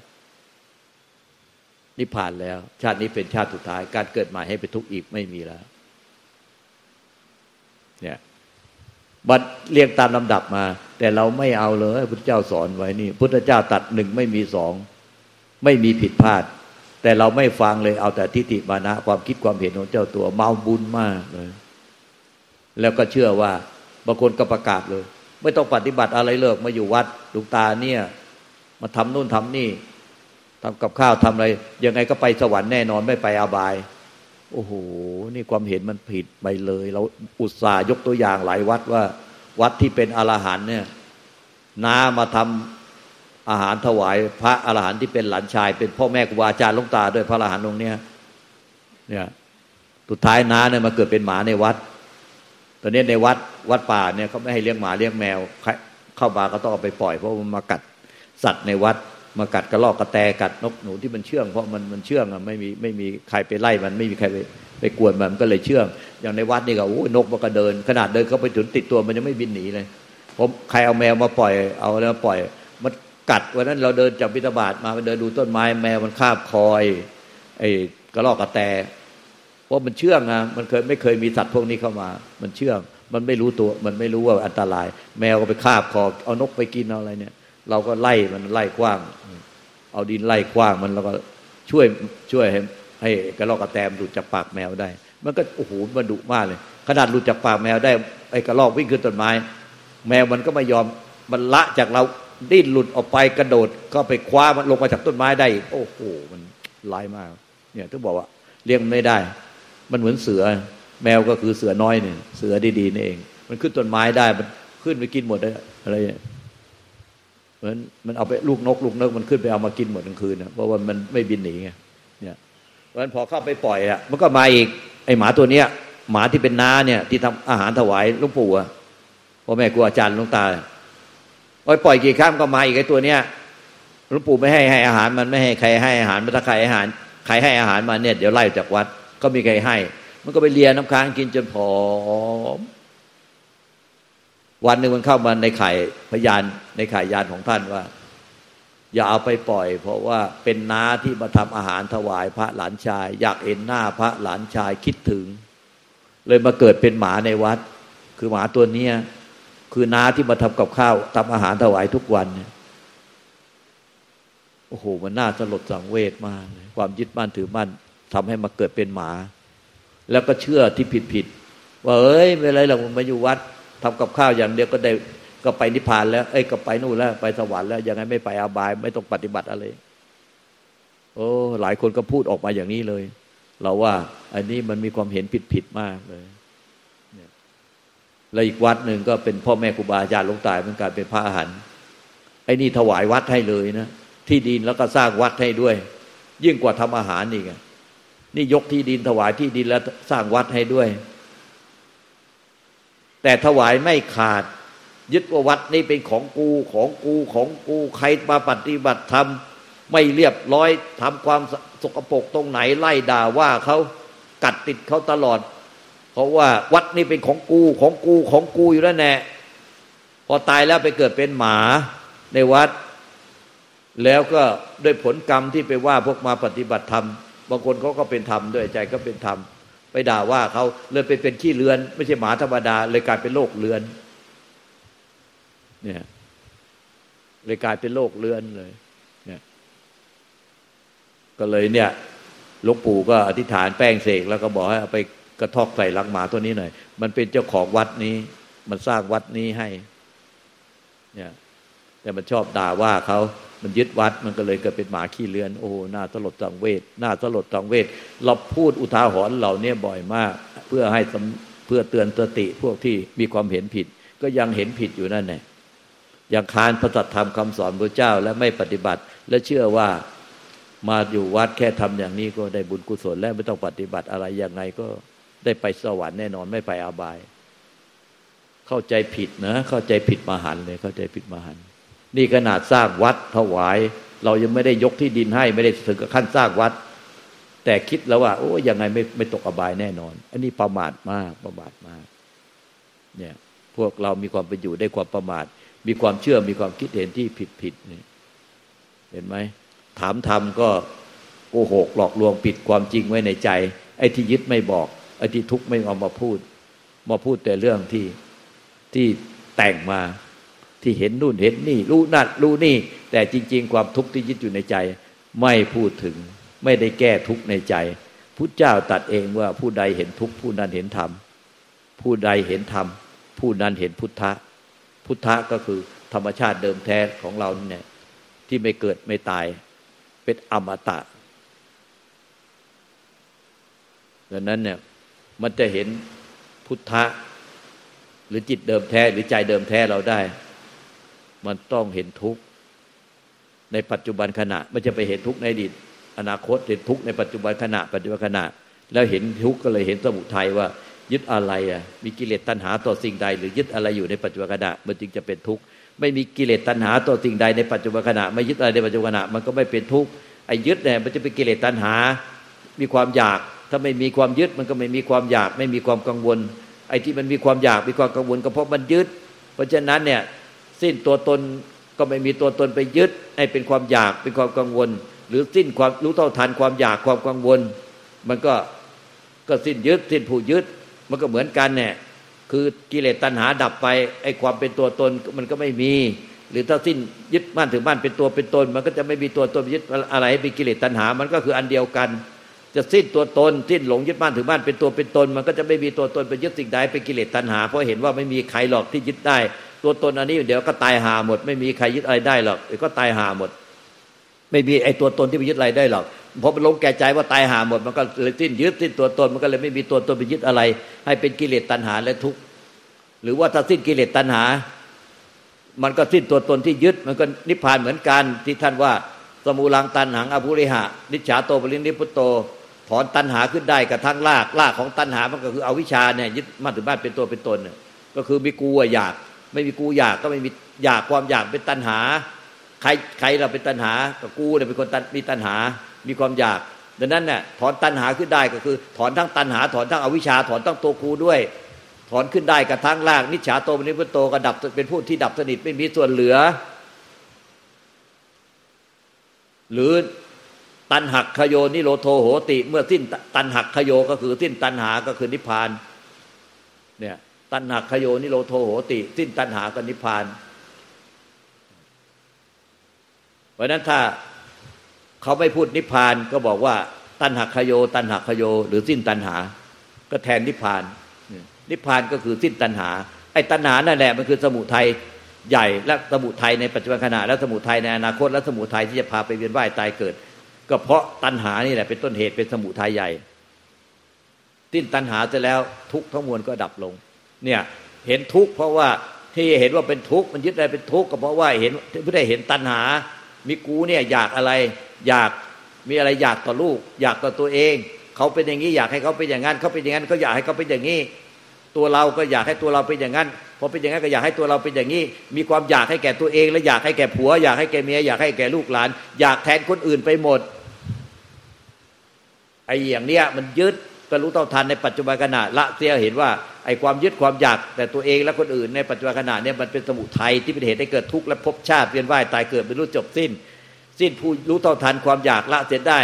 นิพพานแล้ว ชาตินี้เป็นชาติสุดท้าย การเกิดใหม่ให้เป็นทุกข์อีกไม่มีแล้ว เนี่ยบัดเรียงตามลำดับมา แต่เราไม่เอาเลยพุทธเจ้าสอนไว้นี่ พุทธเจ้าตัดหนึ่งไม่มีสองไม่มีผิดพลาด แต่เราไม่ฟังเลยเอาแต่ทิฏฐิมานะ ความคิดความเห็นของเจ้าตัว เมาบุญมากเลย แล้วก็เชื่อว่าบางคนก็ประกาศเลย ไม่ต้องปฏิบัติอะไรเลิกมาอยู่วัดลุงตาเนี่ย มาทำนู่นทำนี่ทำกับข้าวทำอะไร ยังไงก็ไปสวรรค์แน่นอนไม่ไปอาบาย โอ้โห นี่ความเห็นมันผิดไปเลย เราอุตส่าห์ยกตัวอย่างหลายวัดว่า วัดที่เป็นอรหันเนี่ยน้ามาทำอาหารถวาย พระอรหันต์ที่เป็นหลานชาย เป็นพ่อแม่ครูบาอาจารย์ลุงตาด้วยพระอรหันต์องค์เนี้ยเนี่ยสุดท้ายน้าเนี่ยมาเกิดเป็นหมาในวัด ตอนนี้ในวัดวัดป่าเนี่ยเขาไม่ให้เลี้ยงหมาเลี้ยงแมว เข้าบาก็ต้องเอาไปปล่อยเพราะมันมากัดสัตว์ในวัดมากัดกระรอกกระแตกัดนกหนูที่มันเชื่อง เพราะมันมันเชื่องอะไม่มีไม่มีใครไปไล่มันไม่มีใครไปไปกวนมันก็เลยเชื่อง อย่างในวัดนี่ก็โอ้นกมันก็เดิน ขนาดเดินเข้าไปถึงติดตัวมันยังไม่บินหนีเลยผมใครเอาแมวมาปล่อยเอาแล้วปล่อย มันกัดวันนั้นเราเดินจากบิณฑบาตมาเดินดูต้นไม้แมวมันคาบคอยไอ้กระรอกกระแต ราะมันเชื่องอะมันเคยไม่เคยมีสัตว์พวกนี้เข้ามา มันเชื่อง มันไม่รู้ตัว มันไม่รู้ว่าอันตราย แมวก็ไปคาบคอเอานกไปกินเอาอะไรเนี่ย เราก็ไล่มันไล่กว้าง เอาดินไล่กว้างมันแล้วก็ช่วยช่วยให้ให้กระรอกกระแตมหลุดจากปากแมวได้ มันก็โอ้โหมันดุมากเลย ขนาดหลุดจากปากแมวได้ไอ้กระรอกวิ่งขึ้นต้นไม้ แมวมันก็ไม่ยอมมันละจากเราดิ้นหลุดออกไปกระโดดก็ไปคว้ามันลงมาจากต้นไม้ได้ โอ้โหมันร้ายมาก เนี่ยต้องบอกว่าเลี้ยงไม่ได้ มันเหมือนเสือ แมวก็คือเสือน้อยเนี่ย เสือดีๆนี่เอง มันขึ้นต้นไม้ได้ มันขึ้นไปกินหมดเลยอะไรเหมือนมันเอาไปลูกนกลูกนกมันขึ้นไปเอามากินหมดทั้งคืนนะเพราะว่ามันไม่บินหนีไงเนี่ยเพราะฉะนั้นพอเข้าไปปล่อยอะ มันก็มาอีกไอหมาตัวเนี้ย หมาที่เป็นน้าเนี่ย ที่ทำอาหารถวายหลวงปู่อะพ่อแม่ครูอาจารย์หลวงตาปล่อยปล่อยกี่ครั้งก็มาอีกไอตัวเนี้ยหลวงปู่ไม่ให้ให้อาหารมันไม่ให้ใครให้อาหารมันถ้าใครอาหารใครให้อาหารมาเนี่ยเดี๋ยวไล่จากวัด ก็มีใครให้ มันก็ไปเลียน้ำค้างกินจนผอม วันหนึ่งมันเข้ามาในไข่พยานในไข่ยานของท่านว่า อย่าเอาไปปล่อย เพราะว่าเป็นน้าที่มาทำอาหารถวายพระหลานชาย อยากเห็นหน้าพระหลานชายคิดถึง เลยมาเกิดเป็นหมาในวัด คือหมาตัวเนี้ยคือน้าที่มาทำกับข้าวทำอาหารถวายทุกวันเนี่ยโอ้โห มันน่าสลดสังเวชมากเลยความยึดมั่นถือมั่น ทำให้มาเกิดเป็นหมา แล้วก็เชื่อที่ผิดผิดว่าเอ้ยไม่ไรหรอกมันมาอยู่วัดทำกับข้าวอย่างเดียวก็ได้ก็ไปนิพพานแล้ว เอ้ยก็ไปนู่นแล้ว ไปสวรรค์แล้วยังไงไม่ไปอาบาย ไม่ต้องปฏิบัติอะไร โอ้หลายคนก็พูดออกมาอย่างนี้เลย เราว่า อันนี้มันมีความเห็นผิดผิดมากเลยแล้วอีกวัดหนึ่งก็เป็นพ่อแม่ครูบาอาจารย์ลงตายเป็นการเป็นพระอาหารไอ้นี่ถวายวัดให้เลยนะที่ดินแล้วก็สร้างวัดให้ด้วย ยิ่งกว่าทำอาหารอีก นี่ยกที่ดินถวายที่ดินแล้วสร้างวัดให้ด้วย แต่ถวายไม่ขาด ยึดว่าวัดนี้เป็นของกูของกูของกูใครมาปฏิบัติธรรมไม่เรียบร้อยทำความสกปรกตรงไหนไล่ด่าว่าเขากัดติดเขาตลอด เพราะว่าวัดนี้เป็นของกูของกูของกูอยู่แล้วแน่พอตายแล้วไปเกิดเป็นหมาในวัด แล้วก็ด้วยผลกรรมที่ไปว่าพวกมาปฏิบัติธรรม บางคนเขาก็เป็นธรรมด้วยใจก็เป็นธรรมไปด่าว่าเขาเลยไปเป็นขี้เลือน ไม่ใช่หมาธรรมดา เลยกลายเป็นโรคเลือน เนี่ย เลยกลายเป็นโรคเลือนเลย เนี่ย ก็เลยเนี่ยหลวงปู่ก็อธิษฐานแป้งเสกแล้วก็บอกให้เอาไปกระทอกใส่ลังหมาตัวนี้หน่อย มันเป็นเจ้าของวัดนี้ มันสร้างวัดนี้ให้ เนี่ย แต่มันชอบด่าว่าเขา มันยึดวัดมันก็เลยเกิดเป็นหมาขี้เลือน โอ้หน้าสลดสังเวชหน้าสลดสังเวชเราพูดอุทาหรณ์เหล่านี้บ่อยมาก เพื่อให้เพื่อเตือนสติพวกที่มีความเห็นผิด ก็ยังเห็นผิดอยู่นั่นแหละยังคานพระสัทธรรมคำสอนพระเจ้าและไม่ปฏิบัติ และเชื่อว่ามาอยู่วัดแค่ทำอย่างนี้ก็ได้บุญกุศลและไม่ต้องปฏิบัติอะไรยังไงก็ได้ไปสวรรค์แน่นอนไม่ไปอาบาย เข้าใจผิดนะ เข้าใจผิดมหันเลยเข้าใจผิดมหัน นี่ขนาดสร้างวัดถวาย เรายังไม่ได้ยกที่ดินให้ไม่ได้ถึงกับขั้นสร้างวัด แต่คิดแล้วว่า โอ้ยังไงไม่ไม่ตกอบายแน่นอน อันนี้ประมาทมากประมาทมาก เนี่ย พวกเรามีความไปอยู่ได้ความประมาท มีความเชื่อมีความคิดเห็นที่ผิดผิดนี่เห็นไหมถามทำก็โกหกหลอกลวงปิดความจริงไว้ในใจ ไอ้ที่ยึดไม่บอกไอ้ที่ทุกข์ไม่เอามาพูด มาพูดแต่เรื่องที่ที่แต่งมา ที่เห็นนู่นเห็นนี่ รู้นั่นรู้นี่ แต่จริง ๆ ความทุกข์ที่ยึดอยู่ในใจ ไม่พูดถึงไม่ได้แก้ทุกข์ในใจพุทธเจ้าตัดเองว่าผู้ใดเห็นทุกข์ผู้นั้นเห็นธรรมผู้ใดเห็นธรรมผู้นั้นเห็นพุทธะ พุทธะก็คือธรรมชาติเดิมแท้ของเราเนี่ยที่ไม่เกิดไม่ตายเป็นอมตะดังนั้นเนี่ยมันจะเห็นพุทธะ หรือจิตเดิมแท้หรือใจเดิมแท้เราได้ มันต้องเห็นทุกข์ในปัจจุบันขณะไม่จะไปเห็นทุกข์ในอดีตอนาคตเห็นทุกข์ในปัจจุบันขณะ ปัจจุบันขณะ แล้วเห็นทุกข์ก็เลยเห็นสมุทัยว่า ยึดอะไรอะมีกิเลสตัณหาต่อสิ่งใด หรือยึดอะไรอยู่ในปัจจุบันขณะ มันจึงจะเป็นทุกข์ไม่มีกิเลสตัณหาต่อสิ่งใดในปัจจุบันขณะ ไม่ยึดอะไรในปัจจุบันขณะมันก็ไม่เป็นทุกข์ไอ้ยึดเนี่ยมันจะเป็นกิเลสตัณหา มีความอยาก ถ้าไม่มีความยึดมันก็ไม่มีความอยาก ไม่มีความกังวล ไอ้ที่มันมีความอยากมีความกังวลก็เพราะมันยึด เพราะฉะนั้นเนี่ย สิ้นตัวตนก็ไม่มีตัวตนไปยึดให้เป็นความอยากเป็นความกังวล หรือสิ้นความรู้เท่าทันความอยากความกังวล มันก็ก็สิ้นยึดสิ้นผู้ยึด มันก็เหมือนกันเนี่ยคือกิเลสตัณหาดับไปไอ้ความเป็นตัวตนมันก็ไม่มี หรือถ้าสิ้นยึดมั่นถือมั่นเป็นตัวเป็นตน มันก็จะไม่มีตัวตนยึดอะไรเป็นกิเลสตัณหา มันก็คืออันเดียวกัน จะสิ้นตัวตน สิ้นหลงยึดมั่นถือมั่นเป็นตัวเป็นตน มันก็จะไม่มีตัวตนไปยึดสิ่งใดเป็นกิเลสตัณหาเพราะเห็นว่าไม่มีใครหรอกที่ยึดได้ ตัวตนอันนี้เดี๋ยวก็ตายหาหมด ไม่มีใครยึดอะไรได้หรอกเดี๋ยวก็ตายหาหมด ไม่มีไอ้ตัวตนที่ไปยึดอะไรได้หรอกพอมันลงแก่ใจว่าตายหาหมด มันก็เลยสิ้นยึดสิ้นตัวตนมันก็เลยไม่มีตัวตนไปยึดอะไร ให้เป็นกิเลสตัณหาและทุกข์หรือว่าถ้าสิ้นกิเลสตัณหา มันก็สิ้นตัวตนที่ยึด มันก็นิพพานเหมือนกันที่ท่านว่า สมูลังตันหังอภุริหะ นิจฉาโตปรินิพุตโต ถอนตันหาขึ้นได้กับทั้งลากลากของตันหามันก็คือเอาวิชาเนี่ยยึดมาถึงบ้านเป็นตัวเป็นตนเนี่ยก็คือมีกูอยาก ไม่มีกูอยากก็ไม่มีอยากความอยากเป็นตันหา ใครใครเราเป็นตันหาก็กูเนี่ยเป็นคนมีตันหา มีความอยาก ดังนั้นเนี่ยถอนตันหาขึ้นได้ก็คือ ถอนทั้งตันหา ถอนทั้งอวิชชา ถอนทั้งตัวกูด้วย ถอนขึ้นได้กับทั้งลากนิจฉาโตปนิพุตโตก็ดับเป็นผู้ที่ดับสนิทไม่มีส่วนเหลือ หรือตันหักขโยนิโรโทโหติ เมื่อสิ้นตันหักขโยก็คือสิ้นตันหาก็คือนิพพาน เนี่ย ตันหักขโยนิโรโทโหติ สิ้นตันหาก็นิพพาน เพราะนั้นถ้าเขาไม่พูดนิพพานก็บอกว่า ตันหักขโย ตันหักขโย หรือสิ้นตันหา ก็แทนนิพพาน นิพพานก็คือสิ้นตันหา ไอ้ตันหานั่นแหละมันคือสมุทัยใหญ่และสมุทัยในปัจจุบันขณะและสมุทัยในอนาคตและสมุทัยที่จะพาไปเวียนว่ายตายเกิด ก็เพราะตัณหานี่แหละเป็นต้นเหตุเป็นสมุทัยใหญ่ สิ้นตัณหาเสร็จแล้วทุกทั้งมวลก็ดับลง เนี่ยเห็นทุกเพราะว่าที่เห็นว่าเป็นทุกมันยึดอะไรเป็นทุกก็เพราะว่าเห็นไม่ได้เห็นตัณหา มีกูเนี่ยอยากอะไรอยากมีอะไรอยากต่อลูก อยากต่อตัวเอง เขาเป็นอย่างนี้อยากให้เขาเป็นอย่างนั้นเขาเป็นอย่างนั้นเขาอยากให้เขาเป็นอย่างนี้ ตัวเราก็อยากให้ตัวเราเป็นอย่างนั้นพอเป็นอย่างนั้นก็อยากให้ตัวเราเป็นอย่างนี้ มีความอยากให้แก่ตัวเอง และอยากให้แก่ผัว อยากให้แก่เมียอยากให้แก่ลูกหลาน อยากแทนคนอื่นไปหมดไอ้อย่างเนี้ยมันยึด ก็รู้เท่าทันในปัจจุบันขณะละเสียเห็นว่าไอ้ความยึดความอยากแต่ตัวเองและคนอื่นในปัจจุบันขณะเนี่ยมันเป็นสมุทัยที่เป็นเหตุให้เกิดทุกข์และภพชาติเวียนว่ายตายเกิดไม่รู้จบสิ้น สิ้นผู้รู้เท่าทันความอยากละเสียได้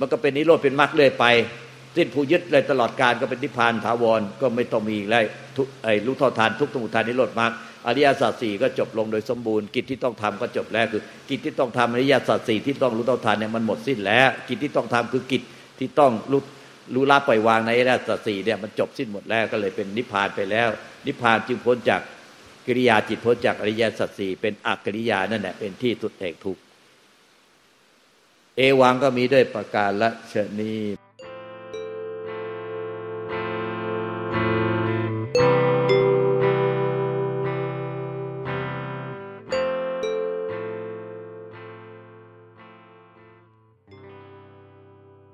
มันก็เป็นนิโรธเป็นมรรคเรื่อยไป สิ้นผู้ยึดเลยตลอดการก็เป็นนิพพานถาวรก็ไม่ต้องมีอะไรไอ้รู้เท่าทานทุกสมุทัยนิโรธมรรคอริยสัจสี่ก็จบลงโดยสมบูรณ์กิจที่ต้องทำก็จบแล้วคือ กิจที่ต้องทำอริยสัจสี่ที่ต้องรู้เท่าทานเนี่ยมันหมดสิ้นแล้ว กิจที่ต้องทำคือกิจที่ต้องรู้ รู้ละปล่อยวางในแริยสัตสี่เนี่ยมันจบสิ้นหมดแล้วก็เลยเป็นนิพพานไปแล้ว นิพพานจึงพ้นจากกิริยาจิตพ้นจากอริยสัจสี่เป็นอักกิริยานั่นแหละเป็นที่สุดแห่งทุกเอวังก็มีด้วยประการละชนี